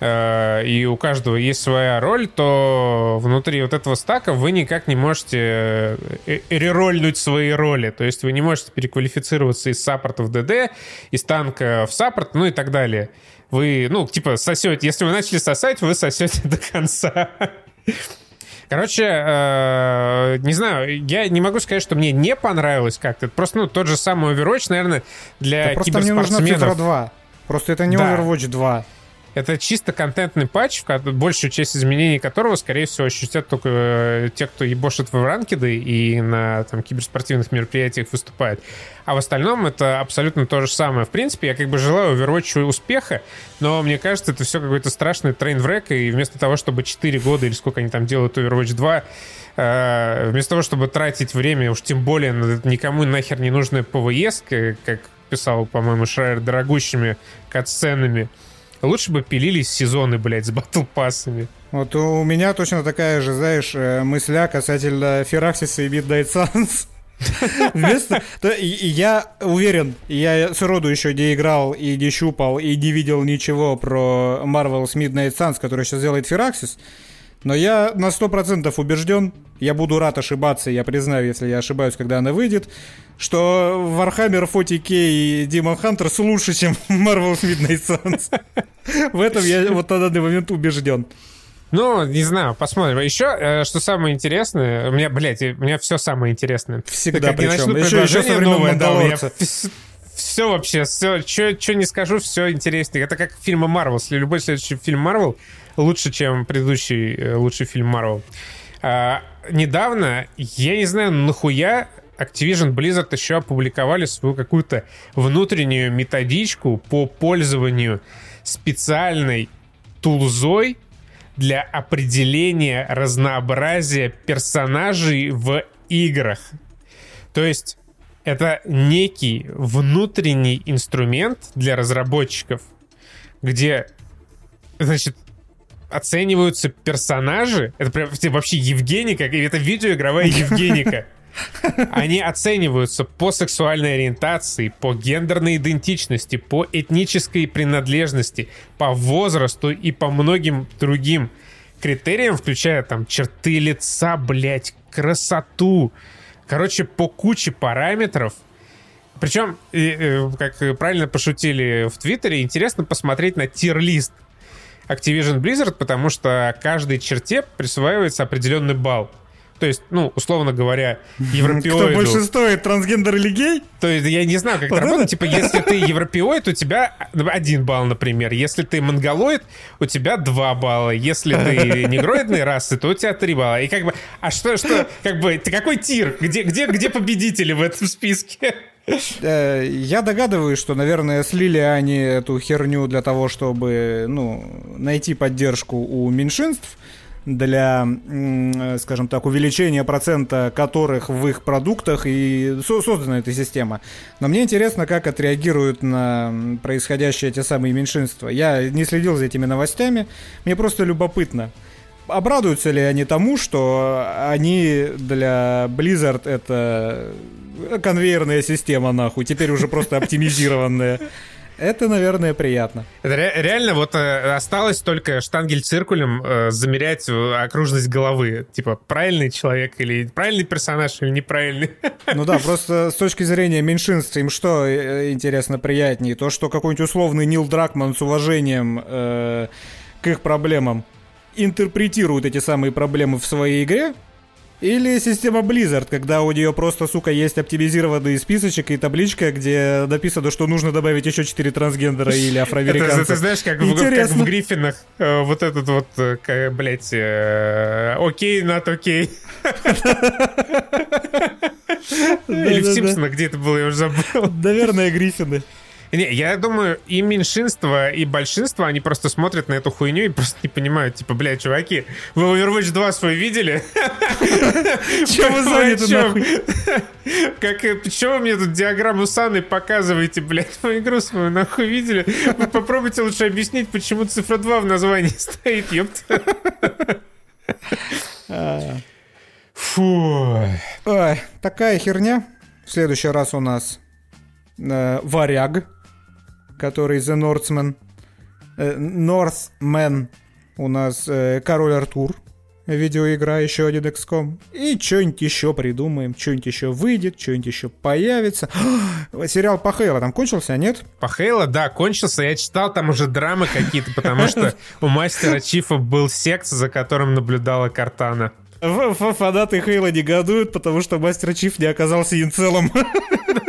и у каждого есть своя роль, то внутри вот этого стака вы никак не можете э, э, рерольнуть свои роли. То есть вы не можете переквалифицироваться из саппорта в ДД, из танка в саппорт, ну и так далее. Вы, ну, типа, сосете. Если вы начали сосать, вы сосете [laughs] до конца. Короче, э, не знаю, я не могу сказать, что мне не понравилось как-то. Это просто, ну, тот же самый Overwatch, наверное, для да киберспортсменов. Просто мне нужна цифра 2. Просто это не да. Overwatch 2. Это чисто контентный патч, большую часть изменений которого, скорее всего, ощутят только э, те, кто ебошит в ранкеды и на там, киберспортивных мероприятиях выступает. А в остальном это абсолютно то же самое. В принципе, я как бы желаю Overwatch успеха, но мне кажется, это все какой-то страшный трейн-врек, и вместо того, чтобы 4 года или сколько они там делают Overwatch 2, э, вместо того, чтобы тратить время, уж тем более никому нахер не нужное ПВС, как писал, по-моему, Шрайер, дорогущими катсценами, Лучше бы пилились сезоны, блядь, с батл-пассами. Вот у меня точно такая же, знаешь, э, мысля касательно Фераксиса и Midnight Suns. [laughs] Вместо... Я уверен, я сроду еще не играл и не щупал и не видел ничего про Marvel's Midnight Suns, который сейчас делает Фераксис. Но я на 100% убежден, я буду рад ошибаться, я признаю, если я ошибаюсь, когда она выйдет, что Warhammer 40k и Demon Hunters лучше, чем [laughs] Marvel's Midnight Suns. [laughs] В этом я вот на данный момент убежден. Ну, не знаю, посмотрим. Еще, э, что самое интересное, у меня, блядь, у меня все самое интересное. Всегда причем. Еще, еще новое, да, я все вообще, все, что не скажу, все интереснее. Это как фильмы Марвел. Любой следующий фильм Марвел лучше, чем предыдущий э, лучший фильм Марвел. А, недавно, я не знаю, нахуя Activision Blizzard еще опубликовали свою какую-то внутреннюю методичку по пользованию специальной тулзой для определения разнообразия персонажей в играх. То есть это некий внутренний инструмент для разработчиков, где, значит, оцениваются персонажи. Это прям вообще Евгеника, это видеоигровая Евгеника. Они оцениваются по сексуальной ориентации, по гендерной идентичности, по этнической принадлежности, по возрасту и по многим другим критериям, включая там черты лица, блять, красоту. Короче, по куче параметров. Причем, как правильно пошутили в Твиттере, интересно посмотреть на тир-лист Activision Blizzard, потому что каждой черте присваивается определенный балл. То есть, ну, условно говоря, [laughs] европеоиду... Кто больше стоит, трансгендер или гей? То есть, я не знаю, как это работает. Типа, если ты [laughs] европеоид, у тебя один балл, например. Если ты монголоид, у тебя два балла. Если ты [laughs] негроидной расы, то у тебя три балла. И как бы, а что, что, как бы, ты какой тир? Где, где, где победители в этом списке? Э, я догадываюсь, что, наверное, слили они эту херню для того, чтобы, ну, найти поддержку у меньшинств для, скажем так, увеличения процента которых в их продуктах и создана эта система. Но мне интересно, как отреагируют на происходящее те самые меньшинства. Я не следил за этими новостями, мне просто любопытно. Обрадуются ли они тому, что они для Blizzard это конвейерная система, нахуй. Теперь уже просто оптимизированная. Это, наверное, приятно. Это ре- реально вот э, осталось только штангель циркулем э, замерять окружность головы. Типа, правильный человек или правильный персонаж или неправильный. [laughs] Ну да, просто с точки зрения меньшинств им что э, интересно приятнее? То, что какой-нибудь условный Нил Дракман с уважением э, к их проблемам интерпретирует эти самые проблемы в своей игре, или система Blizzard, когда у нее просто, сука, есть оптимизированный списочек и табличка, где написано, что нужно добавить еще 4 трансгендера или [laughs] афроамериканца. Это, ты знаешь, как в, как в Гриффинах э, вот этот вот, э, блядь, э, окей, над окей. [laughs] Или в Симпсонах, где это было, я уже забыл. Наверное, Гриффины. Не, я думаю, и меньшинство, и большинство, они просто смотрят на эту хуйню и просто не понимают, типа, блядь, чуваки, вы Overwatch 2 свой видели? [laughs] Че вы заняты нахуй? [laughs] Как, почему вы мне тут диаграмму Саны показываете, блядь, мою игру свою нахуй видели? Вы попробуйте лучше объяснить, почему цифра 2 в названии [laughs] стоит, ёпта. Фу. Ой, такая херня. В следующий раз у нас э, варяг который The Northman. Э, Northman у нас э, Король Артур. Видеоигра, еще один XCOM. И что-нибудь еще придумаем, что-нибудь еще выйдет, что-нибудь еще появится. [gasps] Сериал по Хейла там кончился, нет? По Хейла, да, кончился. Я читал там уже драмы какие-то, потому что у мастера Чифа был секс, за которым наблюдала Картана. Фанаты Хейла негодуют, потому что мастер Чиф не оказался инцелом. [laughs]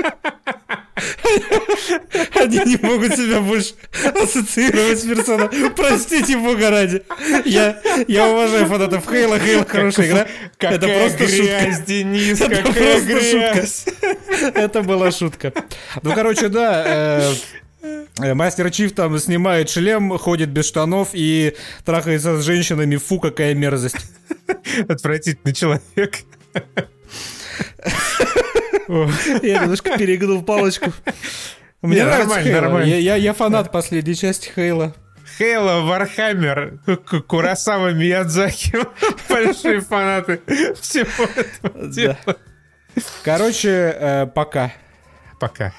Они не могут себя больше ассоциировать с персоной. Простите бога ради. Я, я уважаю фанатов Хейла. Хейла хорошая игра. Какая Это просто грязь, шутка. Денис, Это какая грязь. Шутка. Это была шутка. Ну, короче, да, э, э, Мастер Чиф там снимает шлем, ходит без штанов и трахается с женщинами. Фу, какая мерзость. Отвратительный человек. [laughs] Я немножко перегнул палочку. Мне нравится Нормально. Я, фанат последней части Хейла. Хейла, Вархаммер, Курасава, Миядзаки. [laughs] Большие фанаты всего этого дела. Короче, э, пока. Пока.